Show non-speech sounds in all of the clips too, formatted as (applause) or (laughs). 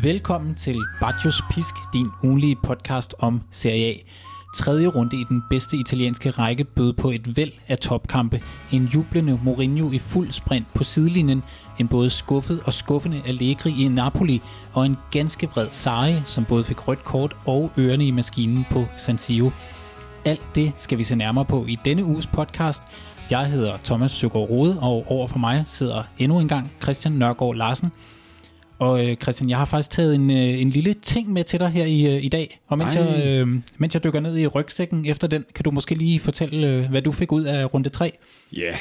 Velkommen til Baccios Pisk, din ugenlige podcast om Serie A. Tredje runde i den bedste italienske række bød på et væld af topkampe. En jublende Mourinho i fuld sprint på sidelinjen, en både skuffet og skuffende Allegri i Napoli, og en ganske vred Sarri, som både fik rødt kort og ørerne i maskinen på San Siro. Alt det skal vi se nærmere på i denne uges podcast. Jeg hedder Thomas Søgaard Rode, og over for mig sidder endnu en gang Christian Nørgaard Larsen. Og øh, Christian, jeg har faktisk taget en, øh, en lille ting med til dig her i, øh, i dag. Og mens jeg, øh, mens jeg dykker ned i rygsækken efter den, kan du måske lige fortælle, øh, hvad du fik ud af runde 3? Ja,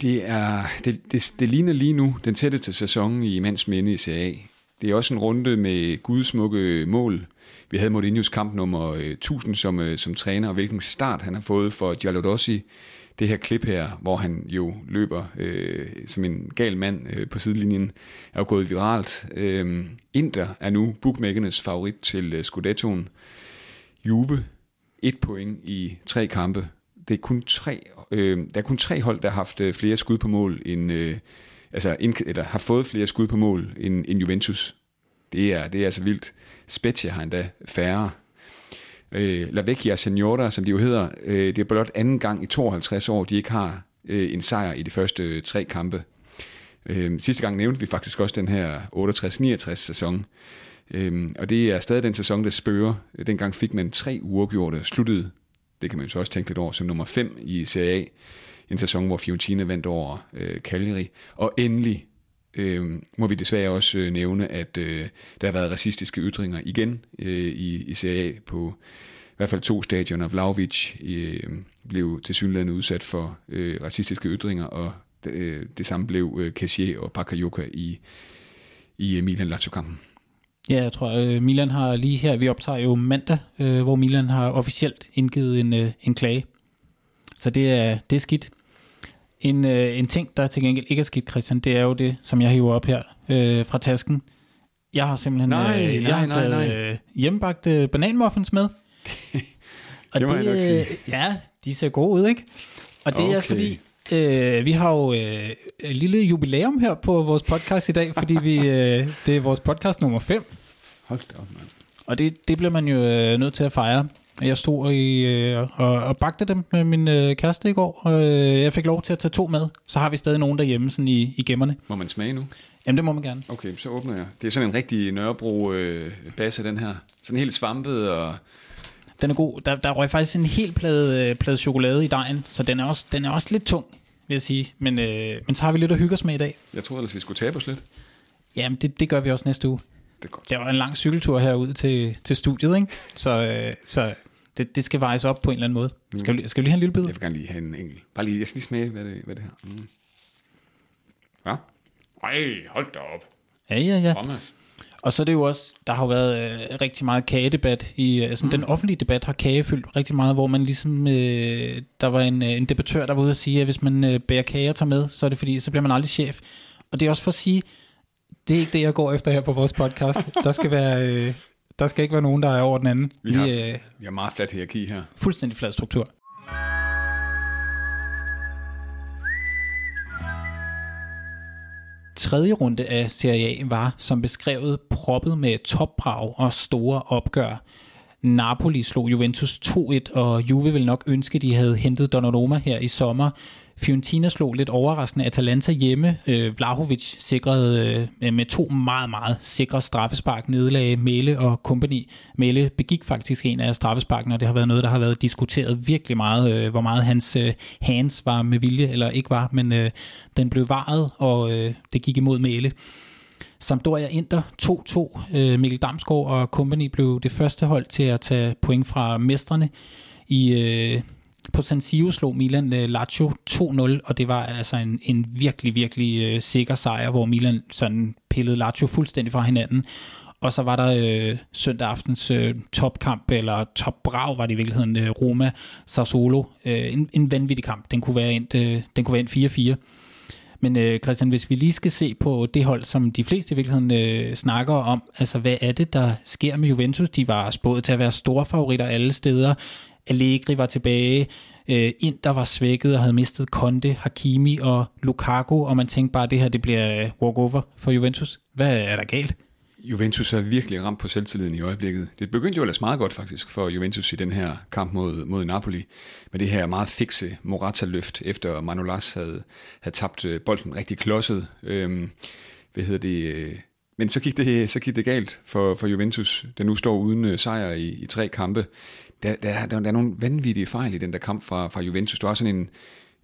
det, er, det, det, det ligner lige nu den tætteste sæson i mands minde i CA. Det er også en runde med gudsmukke mål. Vi havde Mourinho's kamp nummer 1000 som, som træner, og hvilken start han har fået for Giallorossi det her klip her, hvor han jo løber øh, som en gal mand øh, på sidelinjen, er jo gået viralt. Øh, Inter er nu bookmakernes favorit til øh, Scudettoen. Juve, et point i tre kampe. Det er kun tre, øh, der er kun tre hold, der har haft øh, flere skud på mål end, øh, altså, ind, eller har fået flere skud på mål end, end Juventus. Det er, det er altså vildt. Spezia har endda færre øh, La Vecchia Senora, som de jo hedder. Øh, det er blot anden gang i 52 år, de ikke har øh, en sejr i de første øh, tre kampe. Øh, sidste gang nævnte vi faktisk også den her 68-69 sæson. Øh, og det er stadig den sæson, der spørger. Dengang fik man tre uafgjorte, sluttede, det kan man jo så også tænke lidt over, som nummer 5 i Serie A. En sæson, hvor Fiorentina vandt over øh, Cagliari. Og endelig øh, må vi desværre også øh, nævne, at øh, der har været racistiske ytringer igen øh, i, i Serie A på i hvert fald to stadioner. Vlaovic øh, blev til synligheden udsat for øh, racistiske ytringer, og øh, det samme blev øh, Cassier og Pakayoka i, i øh, Milan Lazio-kampen. Ja, jeg tror, øh, Milan har lige her, vi optager jo mandag, øh, hvor Milan har officielt indgivet en, øh, en klage. Så det er, det er skidt. En, øh, en ting, der til gengæld ikke er skidt, Christian, det er jo det, som jeg hiver op her øh, fra tasken. Jeg har simpelthen nej, øh, jeg nej, har taget nej, nej. Øh, hjemmebagte bananmuffins med. Og (laughs) det må det. Øh, ja, de ser gode ud, ikke? Og det okay. er fordi, øh, vi har jo øh, et lille jubilæum her på vores podcast i dag, (laughs) fordi vi, øh, det er vores podcast nummer 5. Hold da op, mand. Og det, det bliver man jo øh, nødt til at fejre. Jeg stod i, øh, og, og bagte dem med min øh, kæreste i går, og øh, jeg fik lov til at tage to med. Så har vi stadig nogen derhjemme sådan i, i gemmerne. Må man smage nu? Jamen, det må man gerne. Okay, så åbner jeg. Det er sådan en rigtig Nørrebro øh, den her. Sådan helt svampet og... Den er god. Der, der røg faktisk en hel plade, øh, plade chokolade i dejen, så den er også, den er også lidt tung, vil jeg sige. Men, øh, men så har vi lidt at hygge os med i dag. Jeg tror ellers, vi skulle tabe os lidt. Jamen, det, det gør vi også næste uge. Det er godt. Det var en lang cykeltur herud til, til studiet, ikke? Så, øh, så det, det skal vejes op på en eller anden måde. Skal vi, skal vi lige have en lille bid? Jeg vil gerne lige have en enkelt. Bare lige, jeg skal lige smage, hvad det, hvad det her. Mm. Ja. Ej, hold da op. Ja, ja, ja. Thomas. Og så er det jo også, der har jo været øh, rigtig meget kagedebat. I, altså, mm. Den offentlige debat har kage fyldt rigtig meget, hvor man ligesom, øh, der var en, øh, en debattør, der var ude at sige, at hvis man øh, bærer kage og tager med, så er det fordi, så bliver man aldrig chef. Og det er også for at sige, det er ikke det, jeg går efter her på vores podcast. der skal være, øh, der skal ikke være nogen, der er over den anden. Vi har, øh, vi har meget flat hierarki her. Fuldstændig flad struktur. Tredje runde af Serie A var, som beskrevet, proppet med topbrag og store opgør. Napoli slog Juventus 2-1, og Juve vil nok ønske, at de havde hentet Donnarumma her i sommer. Fiorentina slog lidt overraskende Atalanta hjemme. Øh, Vlahovic sikrede øh, med to meget, meget sikre straffespark nedlag Mæle og kompagni. Mæle begik faktisk en af straffesparkene, og det har været noget, der har været diskuteret virkelig meget, øh, hvor meget hans øh, hands var med vilje eller ikke var, men øh, den blev varet, og øh, det gik imod Mæle. Sampdoria Inter 2-2. Øh, Mikkel Damsgaard og company blev det første hold til at tage point fra mestrene i... Øh, på San Siro slog Milan uh, Lazio 2-0, og det var altså en, en virkelig, virkelig uh, sikker sejr, hvor Milan sådan pillede Lazio fuldstændig fra hinanden. Og så var der uh, søndag aftens uh, topkamp, eller topbrav var det i virkeligheden, uh, Roma Sassuolo. Uh, en, en vanvittig kamp. Den kunne være endt, uh, den kunne være endt 4-4. Men Christian, hvis vi lige skal se på det hold, som de fleste i virkeligheden øh, snakker om, altså hvad er det, der sker med Juventus? De var spået til at være store favoritter alle steder. Allegri var tilbage, øh, Inter var svækket og havde mistet Conte, Hakimi og Lukaku, og man tænkte bare, at det her det bliver øh, walkover for Juventus. Hvad er der galt? Juventus er virkelig ramt på selvtilliden i øjeblikket. Det begyndte jo ellers meget godt faktisk for Juventus i den her kamp mod, mod Napoli, med det her meget fikse Morata-løft, efter Manolas havde, havde tabt øh, bolden rigtig klodset. Øhm, hvad hedder det? Øh, men så gik det, så gik det galt for, for Juventus, der nu står uden sejr i, i tre kampe. Der, der, der, der er nogle vanvittige fejl i den der kamp fra, fra Juventus. Der er sådan en,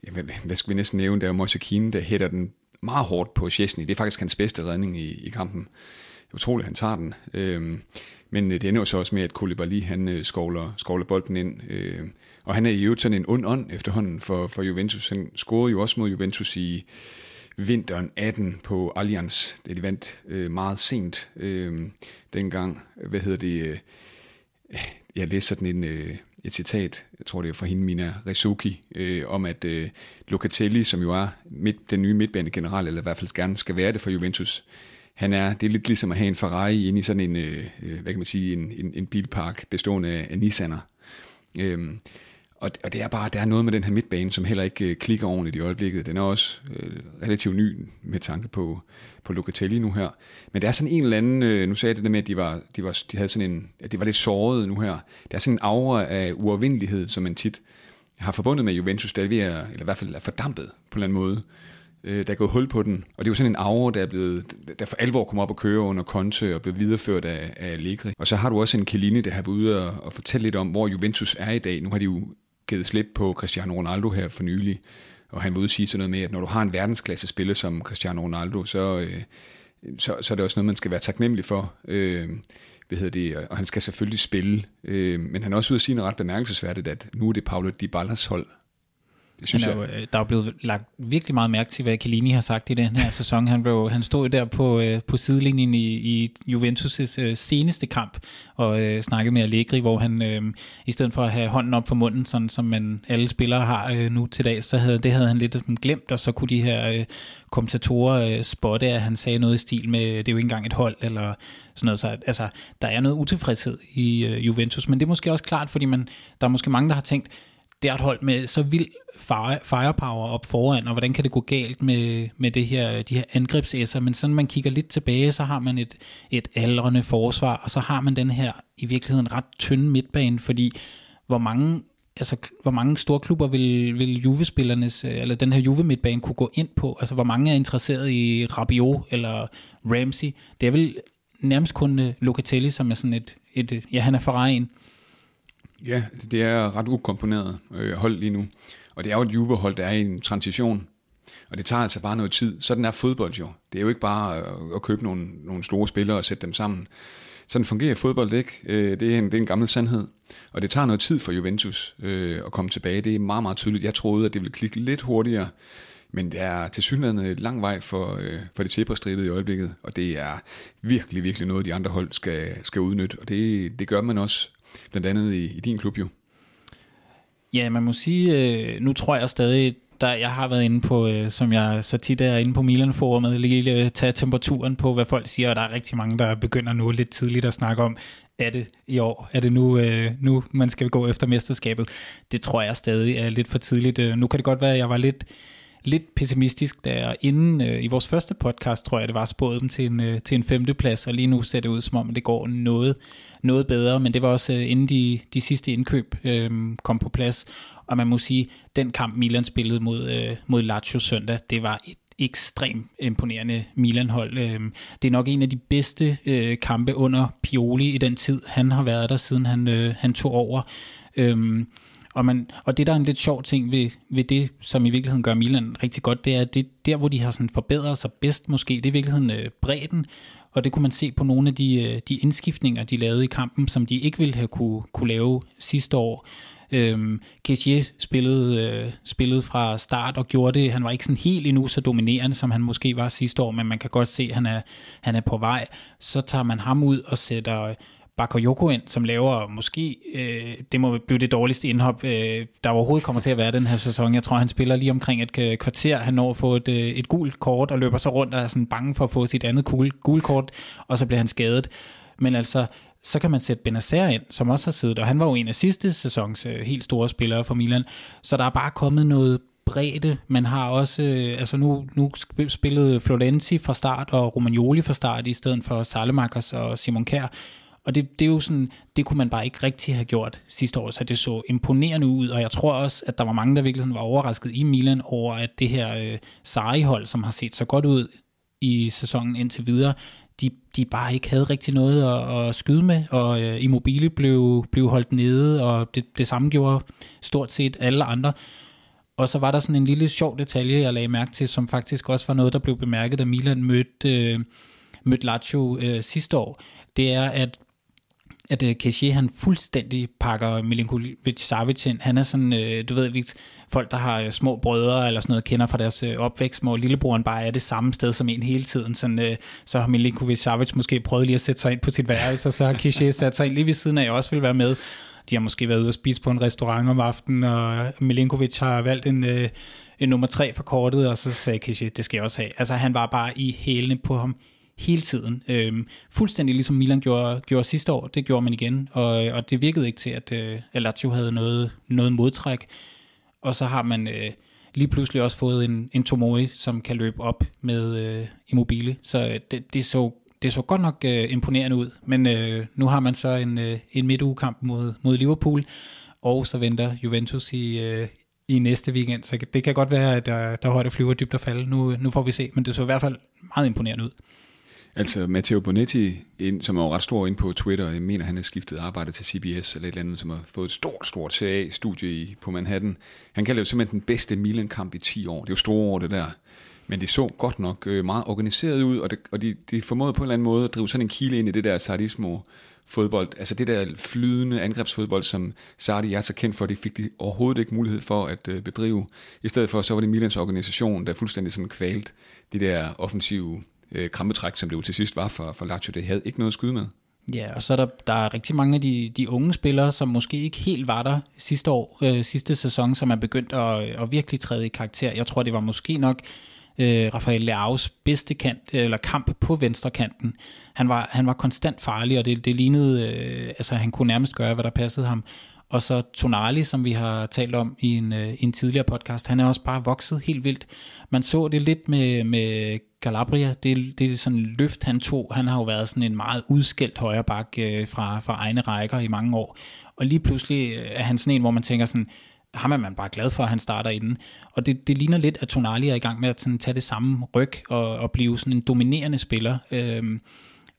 ja, hvad, hvad skal vi næsten nævne, der er Moise Keane, der hætter den meget hårdt på Chesney. Det er faktisk hans bedste redning i, i kampen. Det er utroligt, at han tager den. Øhm, men øh, det ender jo så også med, at Koulibaly, han øh, skovler, skovler bolden ind. Øh, og han er i øvrigt sådan en ond ånd efterhånden for, for Juventus. Han scorede jo også mod Juventus i vinteren 18 på Allianz. Det de vandt øh, meget sent øh, dengang. Hvad hedder det? Øh, jeg læste sådan en, øh, et citat, jeg tror det er fra hende, Mina Rizuki, øh, om at øh, Locatelli, som jo er midt, den nye midtbanegeneral, eller i hvert fald gerne skal være det for Juventus, han er, det er lidt ligesom at have en Ferrari inde i sådan en, øh, øh hvad kan man sige, en, en, en bilpark bestående af, af Nissaner. Øhm, og, og det er bare, der er noget med den her midtbane, som heller ikke øh, klikker ordentligt i øjeblikket. Den er også øh, relativt ny med tanke på, på Locatelli nu her. Men der er sådan en eller anden, øh, nu sagde jeg det der med, at de, var, de, var, de havde sådan en, at de var lidt såret nu her. Der er sådan en aura af uafvindelighed, som man tit har forbundet med Juventus, der er ved at, eller i hvert fald er fordampet på en eller anden måde. Øh, der er gået hul på den, og det er jo sådan en aura, der er blevet, der for alvor kom op og køre under Conte og blev videreført af, af Allegri. Og så har du også en Kelini, der har været ude og, og fortælle lidt om, hvor Juventus er i dag. Nu har de jo givet slip på Cristiano Ronaldo her for nylig, og han vil ude sige sådan noget med, at når du har en verdensklasse spiller som Cristiano Ronaldo, så, øh, så, så er det også noget, man skal være taknemmelig for. Øh, hvad hedder det, og han skal selvfølgelig spille, øh, men han er også ude at sige noget ret bemærkelsesværdigt, at nu er det Paulo Dybalas hold, det synes han er jeg. Jo, øh, der er blevet lagt virkelig meget mærke til, hvad Chiellini har sagt i den her sæson. Han, blev, han stod der på, øh, på sidelinjen i, i Juventus' øh, seneste kamp og øh, snakkede med Allegri, hvor han øh, i stedet for at have hånden op for munden, sådan som man alle spillere har øh, nu til dag, så havde det havde han lidt glemt, og så kunne de her øh, kommentatorer øh, spotte, at han sagde noget i stil med, det er jo ikke engang et hold, eller sådan noget. Så altså, der er noget utilfredshed i øh, Juventus, men det er måske også klart, fordi man, der er måske mange, der har tænkt, det er et hold med så vild firepower op foran, og hvordan kan det gå galt med, med det her, de her angrebsæsser, men sådan man kigger lidt tilbage, så har man et, et aldrende forsvar, og så har man den her i virkeligheden ret tynde midtbane, fordi hvor mange altså, hvor mange store klubber vil, vil Juve-spillernes, øh, eller den her Juve-midtbane kunne gå ind på? Altså, hvor mange er interesseret i Rabiot eller Ramsey? Det er vel nærmest kun øh, Locatelli, som er sådan et, et ja, han er Ferrari'en. Ja, det er ret ukomponeret øh, hold lige nu. Og det er jo et Juve-hold, der er i en transition. Og det tager altså bare noget tid. Sådan er fodbold jo. Det er jo ikke bare øh, at købe nogle, nogle store spillere og sætte dem sammen. Sådan fungerer fodbold ikke. Øh, det er en, det er en gammel sandhed. Og det tager noget tid for Juventus øh, at komme tilbage. Det er meget, meget tydeligt. Jeg troede, at det ville klikke lidt hurtigere. Men det er til synligheden lang vej for, øh, for det zebrastribet i øjeblikket. Og det er virkelig, virkelig noget, de andre hold skal, skal udnytte. Og det, det gør man også blandt andet i, i din klub jo. Ja, man må sige, øh, nu tror jeg stadig, der jeg har været inde på, øh, som jeg så tit er inde på Milan-forumet, lige øh, tage temperaturen på, hvad folk siger, og der er rigtig mange, der begynder nu lidt tidligt at snakke om, er det i år? Er det nu, øh, nu man skal gå efter mesterskabet? Det tror jeg stadig er lidt for tidligt. Øh, nu kan det godt være, at jeg var lidt lidt pessimistisk, der inden øh, i vores første podcast, tror jeg, det var spået dem til en, øh, til en femteplads, og lige nu ser det ud som om, det går noget, noget bedre, men det var også øh, inden de, de sidste indkøb øh, kom på plads, og man må sige, den kamp Milan spillede mod, øh, mod Lazio søndag, det var et ekstremt imponerende Milan-hold. Øh, det er nok en af de bedste øh, kampe under Pioli i den tid. Han har været der, siden han, øh, han tog over. Øhm, og, man, og det, der er en lidt sjov ting ved, ved det, som i virkeligheden gør Milan rigtig godt, det er, at det der, hvor de har sådan forbedret sig bedst måske, det er i virkeligheden øh, bredden, og det kunne man se på nogle af de, øh, de indskiftninger, de lavede i kampen, som de ikke ville have kunne, kunne lave sidste år. Øhm, Kessier spillede, øh, spillede fra start og gjorde det. Han var ikke sådan helt endnu så dominerende, som han måske var sidste år, men man kan godt se, at han er, han er på vej. Så tager man ham ud og sætter Bakayoko ind, som laver måske, øh, det må blive det dårligste indhop, øh, der overhovedet kommer til at være den her sæson. Jeg tror, han spiller lige omkring et øh, kvarter. Han når at få et, øh, et gult kort og løber så rundt og er sådan bange for at få sit andet gul, gul kort, og så bliver han skadet. Men altså, så kan man sætte Benacer ind, som også har siddet, og han var jo en af sidste sæsons øh, helt store spillere for Milan. Så der er bare kommet noget bredde. Man har også, øh, altså nu, nu spillede Florenzi fra start og Romagnoli fra start i stedet for Salemakers og Simon Kær. Og det, det er jo sådan, det kunne man bare ikke rigtig have gjort sidste år, så det så imponerende ud, og jeg tror også, at der var mange, der virkelig sådan var overrasket i Milan over, at det her øh, Sarri-hold, som har set så godt ud i sæsonen indtil videre, de, de bare ikke havde rigtig noget at, at skyde med, og øh, Immobile blev, blev holdt nede, og det, det samme gjorde stort set alle andre. Og så var der sådan en lille sjov detalje, jeg lagde mærke til, som faktisk også var noget, der blev bemærket, da Milan mødte, øh, mødte Lazio øh, sidste år. Det er, at at uh, Keshe, han fuldstændig pakker Milinkovic Savic ind. Han er sådan, uh, du ved, folk, der har uh, små brødre eller sådan noget, kender fra deres uh, opvækst, hvor lillebroren bare er det samme sted som en hele tiden. Sådan, uh, så har Milinkovic Savic måske prøvet lige at sætte sig ind på sit værelse, og så har Keshe (laughs) sat sig ind lige ved siden af, jeg også vil være med. De har måske været ude og spise på en restaurant om aftenen, og Milinkovic har valgt en, uh, en nummer tre for kortet, og så sagde Keshe, det skal jeg også have. Altså han var bare i hælene på ham hele tiden. Øhm, fuldstændig ligesom Milan gjorde, gjorde sidste år, det gjorde man igen, og, og det virkede ikke til, at øh, Lazio havde noget, noget modtræk. Og så har man øh, lige pludselig også fået en, en Tomori, som kan løbe op med øh, Immobile. Så øh, det, det, så, det så godt nok øh, imponerende ud, men øh, nu har man så en, øh, en midtugekamp mod, mod Liverpool, og så venter Juventus i, øh, i næste weekend, så det kan godt være, at der, der højde flyver dybt og falde. Nu, nu får vi se, men det så i hvert fald meget imponerende ud. Altså Matteo Bonetti, som er jo ret stor ind på Twitter, jeg mener, han har skiftet arbejde til CBS eller et eller andet, som har fået et stort, stort CA-studie på Manhattan. Han kalder det simpelthen den bedste Milan-kamp i 10 år. Det er jo store år, det der. Men de så godt nok øh, meget organiseret ud, og, det, og de, de formåede på en eller anden måde at drive sådan en kile ind i det der sardismo fodbold, altså det der flydende angrebsfodbold, som Sardi er så kendt for, det fik de overhovedet ikke mulighed for at øh, bedrive. I stedet for, så var det Milans organisation, der fuldstændig sådan kvalt de der offensive øh, krampetræk, som det jo til sidst var for, for Lazio. Det havde ikke noget at skyde med. Ja, og så er der, der er rigtig mange af de, de unge spillere, som måske ikke helt var der sidste år, øh, sidste sæson, som er begyndt at, at virkelig træde i karakter. Jeg tror, det var måske nok øh, Rafael Leaus bedste kant, øh, eller kamp på venstre kanten. Han var, han var konstant farlig, og det, det lignede, øh, altså han kunne nærmest gøre, hvad der passede ham. Og så Tonali, som vi har talt om i en, øh, en tidligere podcast, han er også bare vokset helt vildt. Man så det lidt med, med Calabria, det, det er sådan en løft, han tog. Han har jo været sådan en meget udskældt højreback øh, fra, fra egne rækker i mange år. Og lige pludselig øh, er han sådan en, hvor man tænker sådan, ham er man bare glad for, at han starter inden. Og det, det ligner lidt, at Tonali er i gang med at sådan, tage det samme ryg og, og blive sådan en dominerende spiller. Øhm,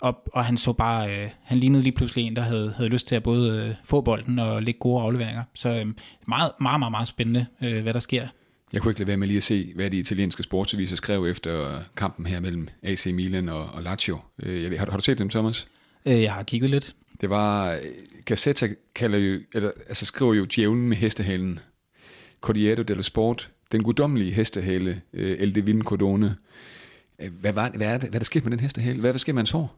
og, og han så bare, øh, han lignede lige pludselig en, der havde, havde lyst til at både øh, få bolden og lægge gode afleveringer. Så øh, meget, meget, meget, meget spændende, øh, hvad der sker. Jeg kunne ikke lade være med lige at se, hvad de italienske sportsaviser skrev efter kampen her mellem AC Milan og, og Lazio. Øh, jeg ved, har, har du set dem, Thomas? Øh, jeg har kigget lidt. Det var, Gazzetta kalder jo, eller, altså skriver jo djævlen med hestehalen. Corriere dello Sport, den guddommelige hestehale, øh, El Divin Cordone. Hvad, var, hvad, er det, hvad er der sket med den hestehale? Hvad er der sket med hans hår?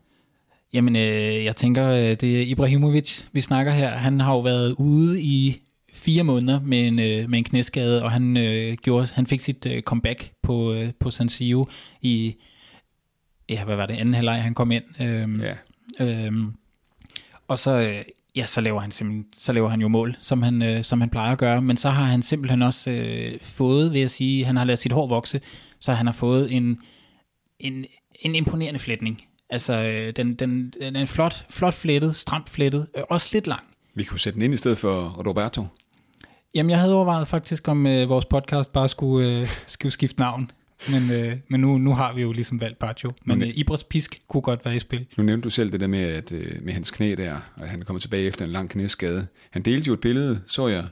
Jamen, øh, jeg tænker, det er Ibrahimovic, vi snakker her. Han har jo været ude i fire måneder med en, øh, med en knæskade, og han, øh, gjorde, han fik sit øh, comeback på, øh, på San Siro i, ja, hvad var det, anden halvleg, han kom ind. Øhm, ja. øhm, og så, øh, ja, så laver han simpelthen, så laver han jo mål, som han, øh, som han plejer at gøre, men så har han simpelthen også øh, fået, vil jeg sige, han har lavet sit hår vokse, så han har fået en, en, en imponerende flætning. Altså, øh, den, den, den er flot, flot flettet, stramt flettet, øh, også lidt lang. Vi kunne sætte den ind i stedet for Roberto. Jamen, jeg havde overvejet faktisk, om øh, vores podcast bare skulle, øh, skulle skifte navn. Men, øh, men nu, nu har vi jo ligesom valgt Baggio. Men øh, Ibras Pisk kunne godt være i spil. Nu nævnte du selv det der med, at, øh, med hans knæ der, og han er kommet tilbage efter en lang knæskade. Han delte jo et billede, så jeg,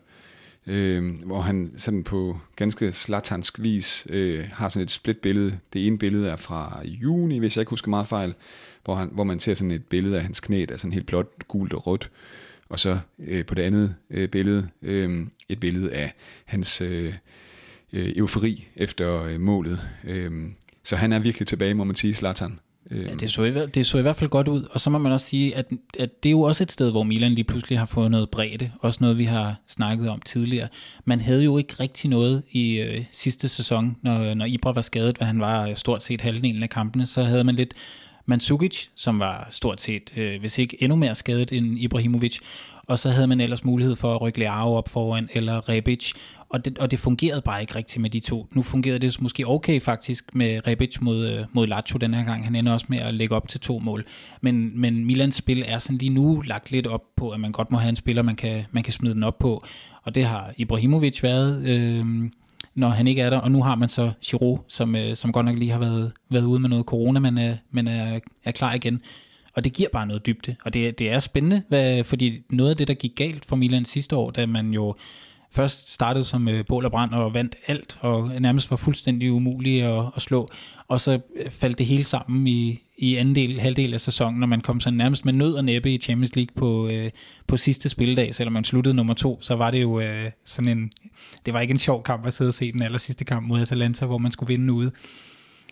øh, hvor han sådan på ganske slatansk vis øh, har sådan et split billede. Det ene billede er fra juni, hvis jeg ikke husker meget fejl, hvor, han, hvor man ser sådan et billede af hans knæ, der er sådan helt blåt, gult og rødt. Og så øh, på det andet øh, billede, øh, et billede af hans øh, øh, eufori efter øh, målet. Øh, så han er virkelig tilbage, må man sige, Zlatan. Øh, ja, det så, i, det så i hvert fald godt ud, og så må man også sige, at, at det er jo også et sted, hvor Milan lige pludselig har fået noget bredde, også noget vi har snakket om tidligere. Man havde jo ikke rigtig noget i øh, sidste sæson, når, når Ibra var skadet, hvad han var øh, stort set halvdelen af kampene, så havde man lidt Mandzukic, som var stort set, øh, hvis ikke endnu mere skadet end Ibrahimovic, og så havde man ellers mulighed for at rykke Leao op foran, eller Rebic, og det, og det fungerede bare ikke rigtigt med de to. Nu fungerede det måske okay faktisk med Rebic mod, øh, mod Lazio den her gang. Han ender også med at lægge op til to mål. Men, men Milans spil er sådan lige nu lagt lidt op på, at man godt må have en spiller, man kan, man kan smide den op på. Og det har Ibrahimovic været, øh, når han ikke er der. Og nu har man så Giroud, som, øh, som godt nok lige har været, været ude med noget corona, men, øh, men er, er klar igen. Og det giver bare noget dybde. Og det, det er spændende, hvad, fordi noget af det, der gik galt for Milan sidste år, da man jo først startede som øh, bål og brand og vandt alt, og nærmest var fuldstændig umulig at, at slå. Og så øh, faldt det hele sammen i, i anden del, halvdel af sæsonen, når man kom så nærmest med nød og næppe i Champions League på, øh, på sidste spildag, selvom man sluttede nummer to, så var det jo øh, sådan en, det var ikke en sjov kamp at sidde og se den aller sidste kamp mod Atalanta, hvor man skulle vinde ude.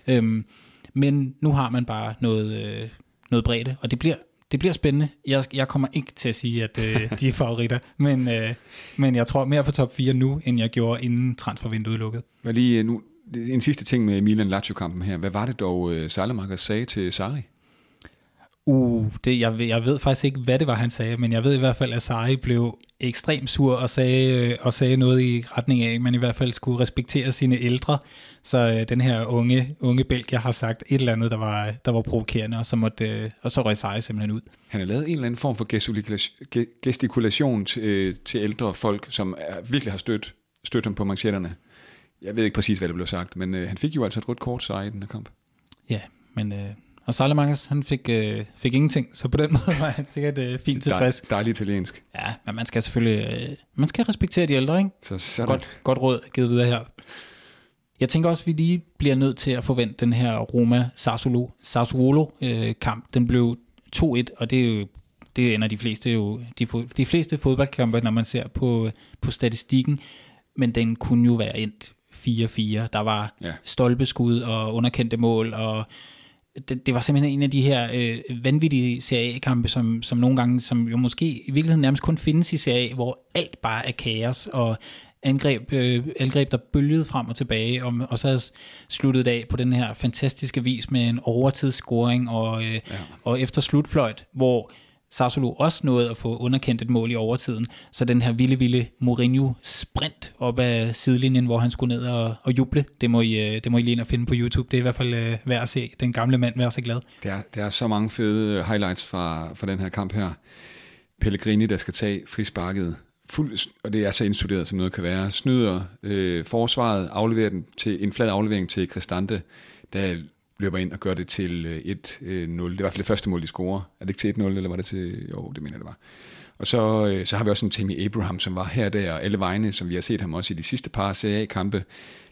Øhm, men nu har man bare noget, øh, noget bredde, og det bliver det bliver spændende. Jeg, jeg kommer ikke til at sige, at øh, de er favoritter, men, øh, men jeg tror mere på top 4 nu, end jeg gjorde inden transfervinduet lukkede. Men lige øh, nu, en sidste ting med Milan-Lazio-kampen her. Hvad var det dog, øh, Salamaker sagde til Sari? Uh, det, jeg, ved, jeg ved faktisk ikke, hvad det var, han sagde, men jeg ved i hvert fald, at Sari blev ekstremt sur og sagde, øh, og sagde noget i retning af, at man i hvert fald skulle respektere sine ældre. Så øh, den her unge, unge belgier har sagt et eller andet, der var, der var provokerende, og så, måtte, øh, og så røg Sari simpelthen ud. Han har lavet en eller anden form for gestikulation til, øh, til ældre folk, som er, virkelig har stødt, stødt ham på manchetterne. Jeg ved ikke præcis, hvad det blev sagt, men øh, han fik jo altså et rødt kort sig i den her kamp. Ja, men... Øh, og Salamangas, han fik, øh, fik ingenting, så på den (laughs) måde var han sikkert øh, fint tilfreds. Dej, dejligt italiensk. Ja, men man skal selvfølgelig øh, man skal respektere de ældre, ikke? Så sådan. Godt, godt råd givet videre her. Jeg tænker også, at vi lige bliver nødt til at forvente den her Roma-Sassuolo-kamp. Øh, den blev 2-1, og det er jo det ender de fleste jo, de, de fleste fodboldkampe, når man ser på, på statistikken, men den kunne jo være endt 4-4. Der var ja. stolpeskud og underkendte mål, og det, det var simpelthen en af de her øh, vanvittige Serie A-kampe, som, som nogle gange, som jo måske i virkeligheden nærmest kun findes i Serie A, hvor alt bare er kaos, og angreb, øh, angreb der bølgede frem og tilbage, og, og så sluttet af på den her fantastiske vis med en overtidsscoring, og, øh, ja. og efter slutfløjt, hvor Sassolo også nåede at få underkendt et mål i overtiden. Så den her vilde, vilde Mourinho-sprint op ad sidelinjen, hvor han skulle ned og, og juble, det må, I, øh, det må I lige ind og finde på YouTube. Det er i hvert fald øh, værd at se. Den gamle mand være så glad. Der, der er så mange fede øh, highlights fra, fra den her kamp her. Pellegrini, der skal tage frisparket fuld, og det er så indstuderet, som noget kan være, snyder øh, forsvaret, afleverer den til en flad aflevering til Cristante, der løber ind og gør det til øh, 1-0. Øh, det er i hvert fald det første mål, de scorer. Er det ikke til 1-0, eller var det til... Jo, det mener jeg, det var. Og så, øh, så har vi også en Tammy Abraham, som var her der, og alle vegne, som vi har set ham også i de sidste par CA-kampe.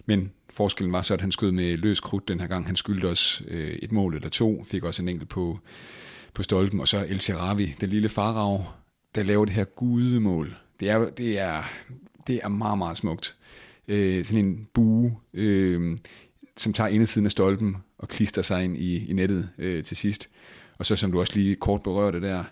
Men forskellen var så, at han skød med løs krudt den her gang. Han skyldte os øh, et mål eller to, fik også en enkelt på, på stolpen. Og så El Seravi, den lille farag, der laver det her gudemål. Det er, det er, det er meget, meget smukt. Øh, sådan en bue, øh, som tager indersiden af stolpen og klister sig ind i, i nettet øh, til sidst. Og så som du også lige kort berørte der,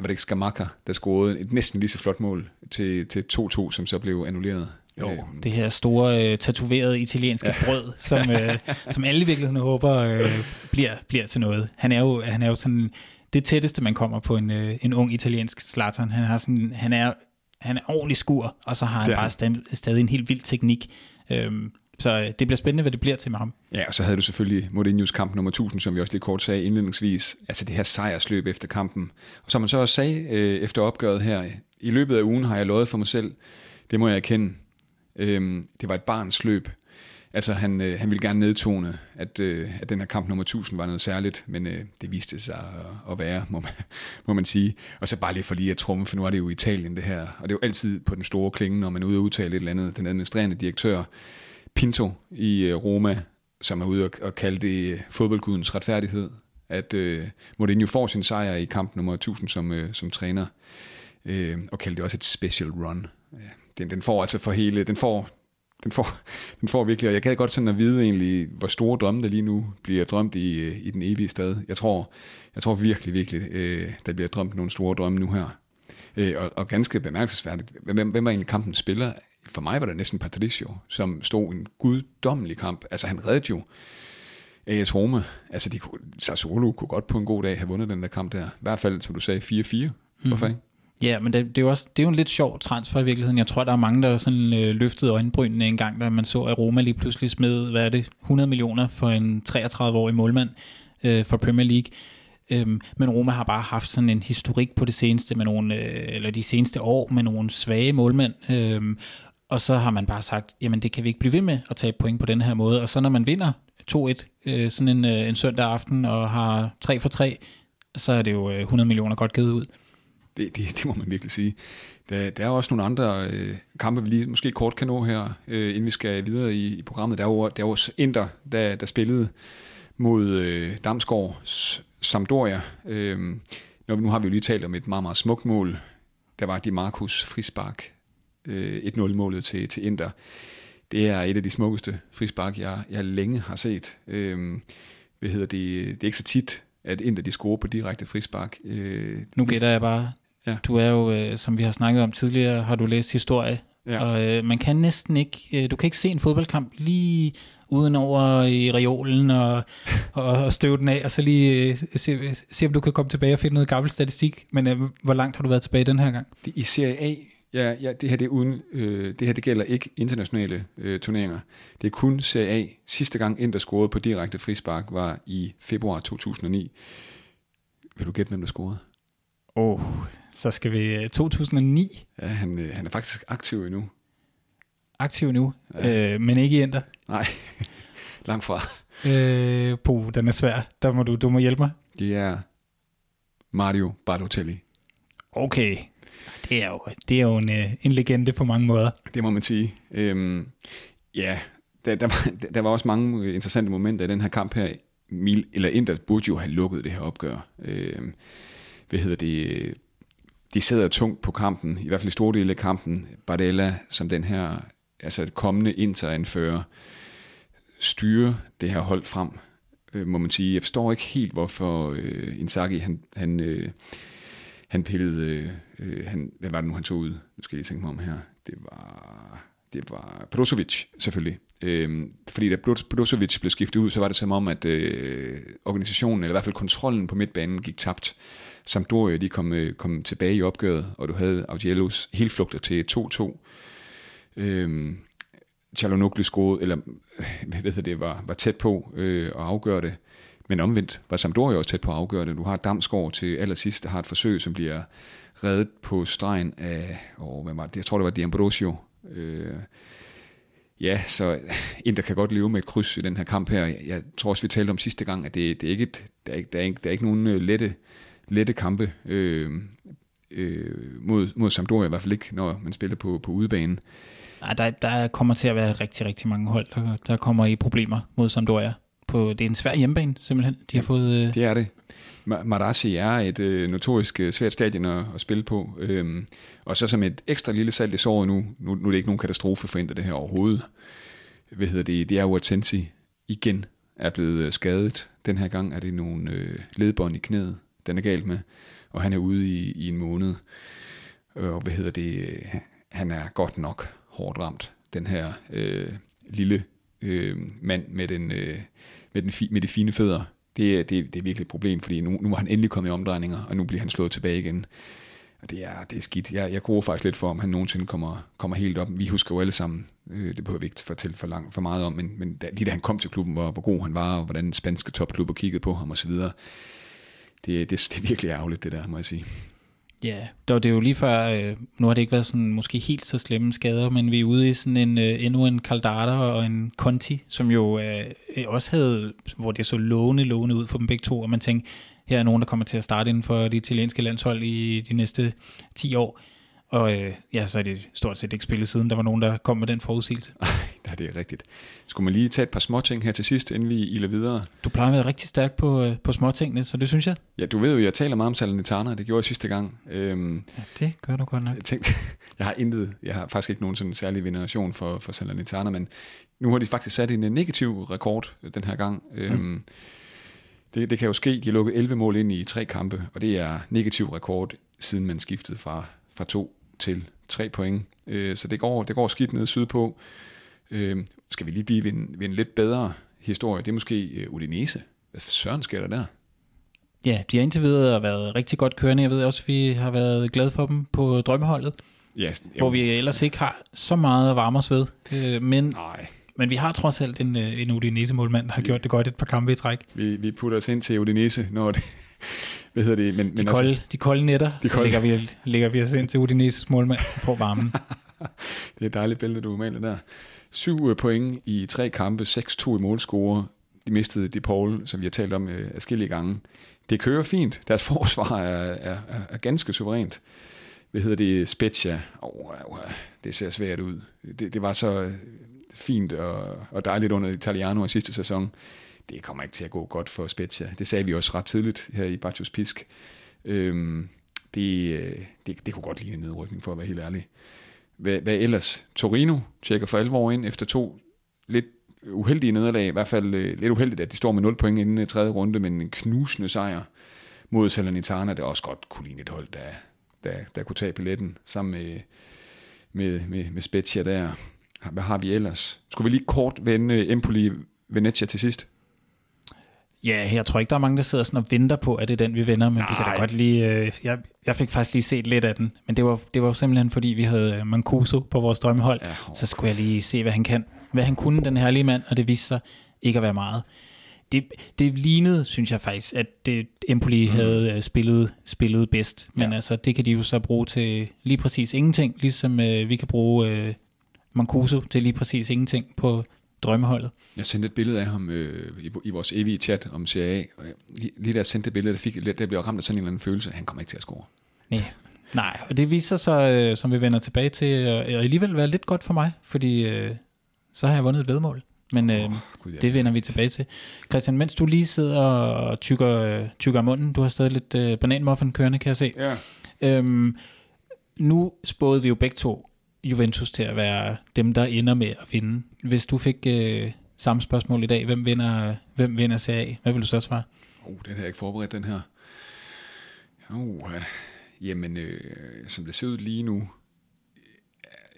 var det ikke Skamaka, der scorede et næsten lige så flot mål til, til 2-2, som så blev annulleret. Jo, øh, det her store øh, tatoverede italienske ja. brød, som, øh, (laughs) som alle i virkeligheden håber øh, bliver, bliver til noget. Han er jo, han er jo sådan det tætteste, man kommer på en, øh, en ung italiensk Zlatan. Han, har sådan, han, er, han er ordentlig skur, og så har han bare stadig, stadig en helt vild teknik. Øhm, så øh, det bliver spændende, hvad det bliver til med ham. Ja, og så havde du selvfølgelig Mourinho's kamp nummer 1000, som vi også lige kort sagde indledningsvis. Altså det her sejrsløb efter kampen. Og som man så også sagde øh, efter opgøret her, i løbet af ugen har jeg lovet for mig selv, det må jeg erkende, øh, det var et barns løb. Altså han, øh, han ville gerne nedtone, at, øh, at den her kamp nummer 1000 var noget særligt, men øh, det viste sig at, at være, må man, (laughs) må man sige. Og så bare lige for lige at trumme, for nu er det jo Italien det her, og det er jo altid på den store klinge, når man er ude og udtale et eller andet. Den administrerende direktør Pinto i øh, Roma, som er ude og, kalde det øh, fodboldgudens retfærdighed, at øh, Mourinho får sin sejr i kamp nummer 1000 som, øh, som træner, øh, og kalde det også et special run. Ja, den, den får altså for hele, den får, den får, (laughs) den får virkelig, og jeg gad godt sådan at vide egentlig, hvor store drømme der lige nu bliver drømt i, øh, i den evige stad. Jeg tror, jeg tror virkelig, virkelig, øh, der bliver drømt nogle store drømme nu her. Øh, og, og ganske bemærkelsesværdigt, hvem, hvem var egentlig kampen spiller? For mig var det næsten Patricio, som stod en guddommelig kamp. Altså han reddede jo AS Roma, altså de kunne, Sassuolo kunne godt på en god dag have vundet den der kamp der. I hvert fald, som du sagde, 4-4. Hvorfor ikke? Ja, men det, det, er jo også, det er jo en lidt sjov transfer i virkeligheden. Jeg tror, der er mange, der sådan øh, løftede øjenbrynene en gang, da man så, at Roma lige pludselig smed, hvad er det, 100 millioner for en 33-årig målmand øh, for Premier League. Øhm, men Roma har bare haft sådan en historik på det seneste, med nogle, øh, eller de seneste år, med nogle svage målmænd. Øhm, og så har man bare sagt, jamen det kan vi ikke blive ved med at tage point på den her måde. Og så når man vinder 2-1 øh, sådan en, øh, en søndag aften og har 3 for 3, så er det jo øh, 100 millioner godt givet ud. Det, det, det må man virkelig sige. Der, der er også nogle andre øh, kampe, vi lige måske kort kan nå her, øh, inden vi skal videre i, i programmet. Der er jo, der er også Inter, der, der spillede mod øh, Damsgaard Sampdoria. Øh, nu har vi jo lige talt om et meget, meget smukt mål. Der var Di Marcus frispark. Øh, 1-0-målet til, til Inter. Det er et af de smukkeste frispark, jeg, jeg længe har set. Øh, hvad hedder det? Det er ikke så tit, at Inter de scorer på direkte frispark. Øh, nu gætter jeg bare. Ja. Du er jo, øh, som vi har snakket om tidligere, har du læst historie. Ja. Og øh, man kan næsten ikke, øh, du kan ikke se en fodboldkamp lige uden over i reolen og, og, og støve den af, og så lige øh, se, se, om du kan komme tilbage og finde noget gammel statistik. Men øh, hvor langt har du været tilbage den her gang? I Serie A, ja, ja det her det er uden, øh, det her det gælder ikke internationale øh, turneringer. Det er kun Serie A. Sidste gang Inter scorede på direkte frispark var i februar 2009. Vil du gætte, hvem der scorede? Åh, oh, så skal vi 2009. Ja, han, øh, han er faktisk aktiv endnu. Aktiv nu, ja. øh, men ikke i Inter. Nej, (laughs) langt fra. Øh, puh, den er svær. Der må du, du må hjælpe mig. Det er Mario Bartotelli. Okay, det er jo, det er jo en, øh, en legende på mange måder. Det må man sige. Øhm, ja, der, der, var, (laughs) der var også mange interessante momenter i den her kamp her. Mil, eller Inter burde jo have lukket det her opgør. Øhm, hvad hedder det? De sidder tungt på kampen, i hvert fald i store dele af kampen. Bardella, som den her altså et kommende interanfører, styrer det her hold frem, øh, må man sige. Jeg forstår ikke helt, hvorfor øh, Inzaghi, han, han, øh, han pillede, øh, øh, han, hvad var det nu, han tog ud? Nu skal jeg lige tænke mig om her. Det var, det var Brozovic, selvfølgelig. Øh, fordi da Brozovic blev skiftet ud, så var det som om, at øh, organisationen, eller i hvert fald kontrollen på midtbanen, gik tabt. Sampdoria, de kom, øh, kom tilbage i opgøret, og du havde Augellos helt flugter til 2-2. Øh, Chalonoglu scorede, eller øh, hvad ved det, var, var tæt på øh, at afgøre det. Men omvendt var Sampdoria også tæt på at afgøre det. Du har Damsgaard til allersidst, der har et forsøg, som bliver reddet på stregen af, åh, hvad var det? jeg tror det var Di Ambrosio. Øh, ja, så Inter kan godt leve med et kryds i den her kamp her. Jeg tror også, vi talte om sidste gang, at det, det er ikke et, der, er ikke, der, er ikke, der er ikke nogen øh, lette, lette kampe øh, øh, mod, mod Sampdoria, i hvert fald ikke, når man spiller på, på udebanen. Nej, der, der kommer til at være rigtig, rigtig mange hold, der, der kommer i problemer mod Sampdoria. På, det er en svær hjemmebane, simpelthen. De har fået, øh... Det er det. Marassi er et øh, notorisk øh, svært stadion at, at spille på. Øhm, og så som et ekstra lille salt i såret nu, nu, nu er det ikke nogen katastrofe for det her overhovedet. Hvad hedder det? Det er jo, at Sensi igen er blevet øh, skadet. Den her gang er det nogle øh, ledbånd i knæet, den er galt med. Og han er ude i, i en måned. Og hvad hedder det? Han er godt nok hårdt ramt, den her øh, lille øh, mand med, den, øh, med, den fi, med de fine fødder. Det, det, det er virkelig et problem, fordi nu, nu er han endelig kommet i omdrejninger, og nu bliver han slået tilbage igen. Og det er, det er skidt. Jeg, jeg gruer faktisk lidt for, om han nogensinde kommer, kommer helt op. Vi husker jo alle sammen, øh, det behøver vi ikke fortælle for, lang, for meget om, men, men da, lige da han kom til klubben, hvor, hvor god han var, og hvordan spanske topklubber kiggede på ham osv., det, det, det er virkelig ærgerligt, det der, må jeg sige. Ja, det var det jo lige før, øh, nu har det ikke været sådan måske helt så slemme skader, men vi er ude i sådan en, øh, endnu en Caldara og en Conti, som jo øh, også havde, hvor det så lovende, lovende ud for dem begge to, og man tænkte, her er nogen, der kommer til at starte inden for det italienske landshold i de næste 10 år. Og øh, ja, så er det stort set ikke spillet siden, der var nogen, der kom med den forudsigelse. (laughs) Ja, det er rigtigt. Skulle man lige tage et par små ting her til sidst, inden vi iler videre? Du plejer at være rigtig stærk på, øh, på små tingene, så det synes jeg. Ja, du ved jo, jeg taler meget om Salernitana, det gjorde jeg sidste gang. Øhm, ja, det gør du godt nok. Jeg, tænkte, (laughs) jeg har intet, jeg har faktisk ikke nogen sådan særlig veneration for, for Salernitana, men nu har de faktisk sat en negativ rekord den her gang. Mm. Øhm, det, det kan jo ske, de har lukket 11 mål ind i tre kampe, og det er negativ rekord, siden man skiftede fra, fra to til tre point. Øh, så det går, det går skidt ned sydpå. Øh, skal vi lige blive ved en, ved en lidt bedre historie, det er måske øh, Udinese. Hvad søren sker der der? Ja, de har indtil videre været rigtig godt kørende. Jeg ved også, at vi har været glade for dem på drømmeholdet, Ja, hvor vi ellers ikke har så meget at varme os ved. Øh, Men, Nej, men vi har trods alt en, øh, en Udinese-målmand, der har gjort det godt et par kampe i træk. vi, vi putter os ind til Udinese, når det... Hvad hedder det? Men, De men kolde, de kolde nætter, De så kolde. lægger vi, lægger vi os ind til Udineses målmand for varmen. (laughs) Det er et dejligt billede, du maler der. Syv øh, point i tre kampe, 6-2 i målscore. De mistede De Paul, som vi har talt om øh, adskillige gange. Det kører fint. Deres (laughs) forsvar er, er, er, er ganske suverænt. Hvad hedder det? Spezia. Oh, oh, det ser svært ud. Det, det var så fint og, og dejligt under Italiano i sidste sæson. Det kommer ikke til at gå godt for Spezia. Det sagde vi også ret tidligt her i Bartos Pisk. Øhm, det, øh, det, det kunne godt ligne en nedrykning, for at være helt ærlig. Hvad, hvad ellers? Torino tjekker for alvor ind efter to lidt uheldige nederlag. I hvert fald øh, lidt uheldigt, at de står med 0 point inden øh, tredje runde, men en knusende sejr mod Salernitana, der også godt kunne ligne et hold, der, der, der kunne tage billetten sammen med, med, med, med Spezia der. Hvad har vi ellers? Skulle vi lige kort vende Empoli Venezia til sidst? Ja, jeg tror ikke, der er mange, der sidder sådan og venter på, at det er den, vi vender, men Nej. vi kan da godt lige... Øh, jeg, jeg fik faktisk lige set lidt af den, men det var, det var jo simpelthen, fordi vi havde øh, Mancuso på vores drømmehold, Ja, så skulle jeg lige se, hvad han kan. Hvad han kunne, den herlige mand, og det viste sig ikke at være meget. Det, det lignede, synes jeg faktisk, at det, Empoli mm. havde øh, spillet, spillet bedst, men Ja. altså, det kan de jo så bruge til lige præcis ingenting, ligesom øh, vi kan bruge øh, Mancuso til lige præcis ingenting på drømmeholdet. Jeg sendte et billede af ham øh, i, i vores evige chat om CAA. Og jeg- lige, lige da jeg sendte det billede, der, fik, der blev jeg ramt af sådan en eller anden følelse. Han kommer ikke til at score. Nej. Nej, og det viser sig så, øh, som vi vender tilbage til, øh, at alligevel være lidt godt for mig, fordi øh, så har jeg vundet et vedmål. Men øh, Gud, ja. det vender vi tilbage til. Christian, mens du lige sidder og tykker, øh, tykker munden, du har stadig lidt øh, bananmuffin kørende, kan jeg se. Ja. Øhm, nu spåede vi jo begge to Juventus til at være dem, der ender med at vinde. Hvis du fik øh, samme spørgsmål i dag, hvem vinder, hvem vinder CA? Hvad vil du så svare? Oh, den har jeg ikke forberedt, den her. Oh. Jamen, øh, som det ser ud lige nu,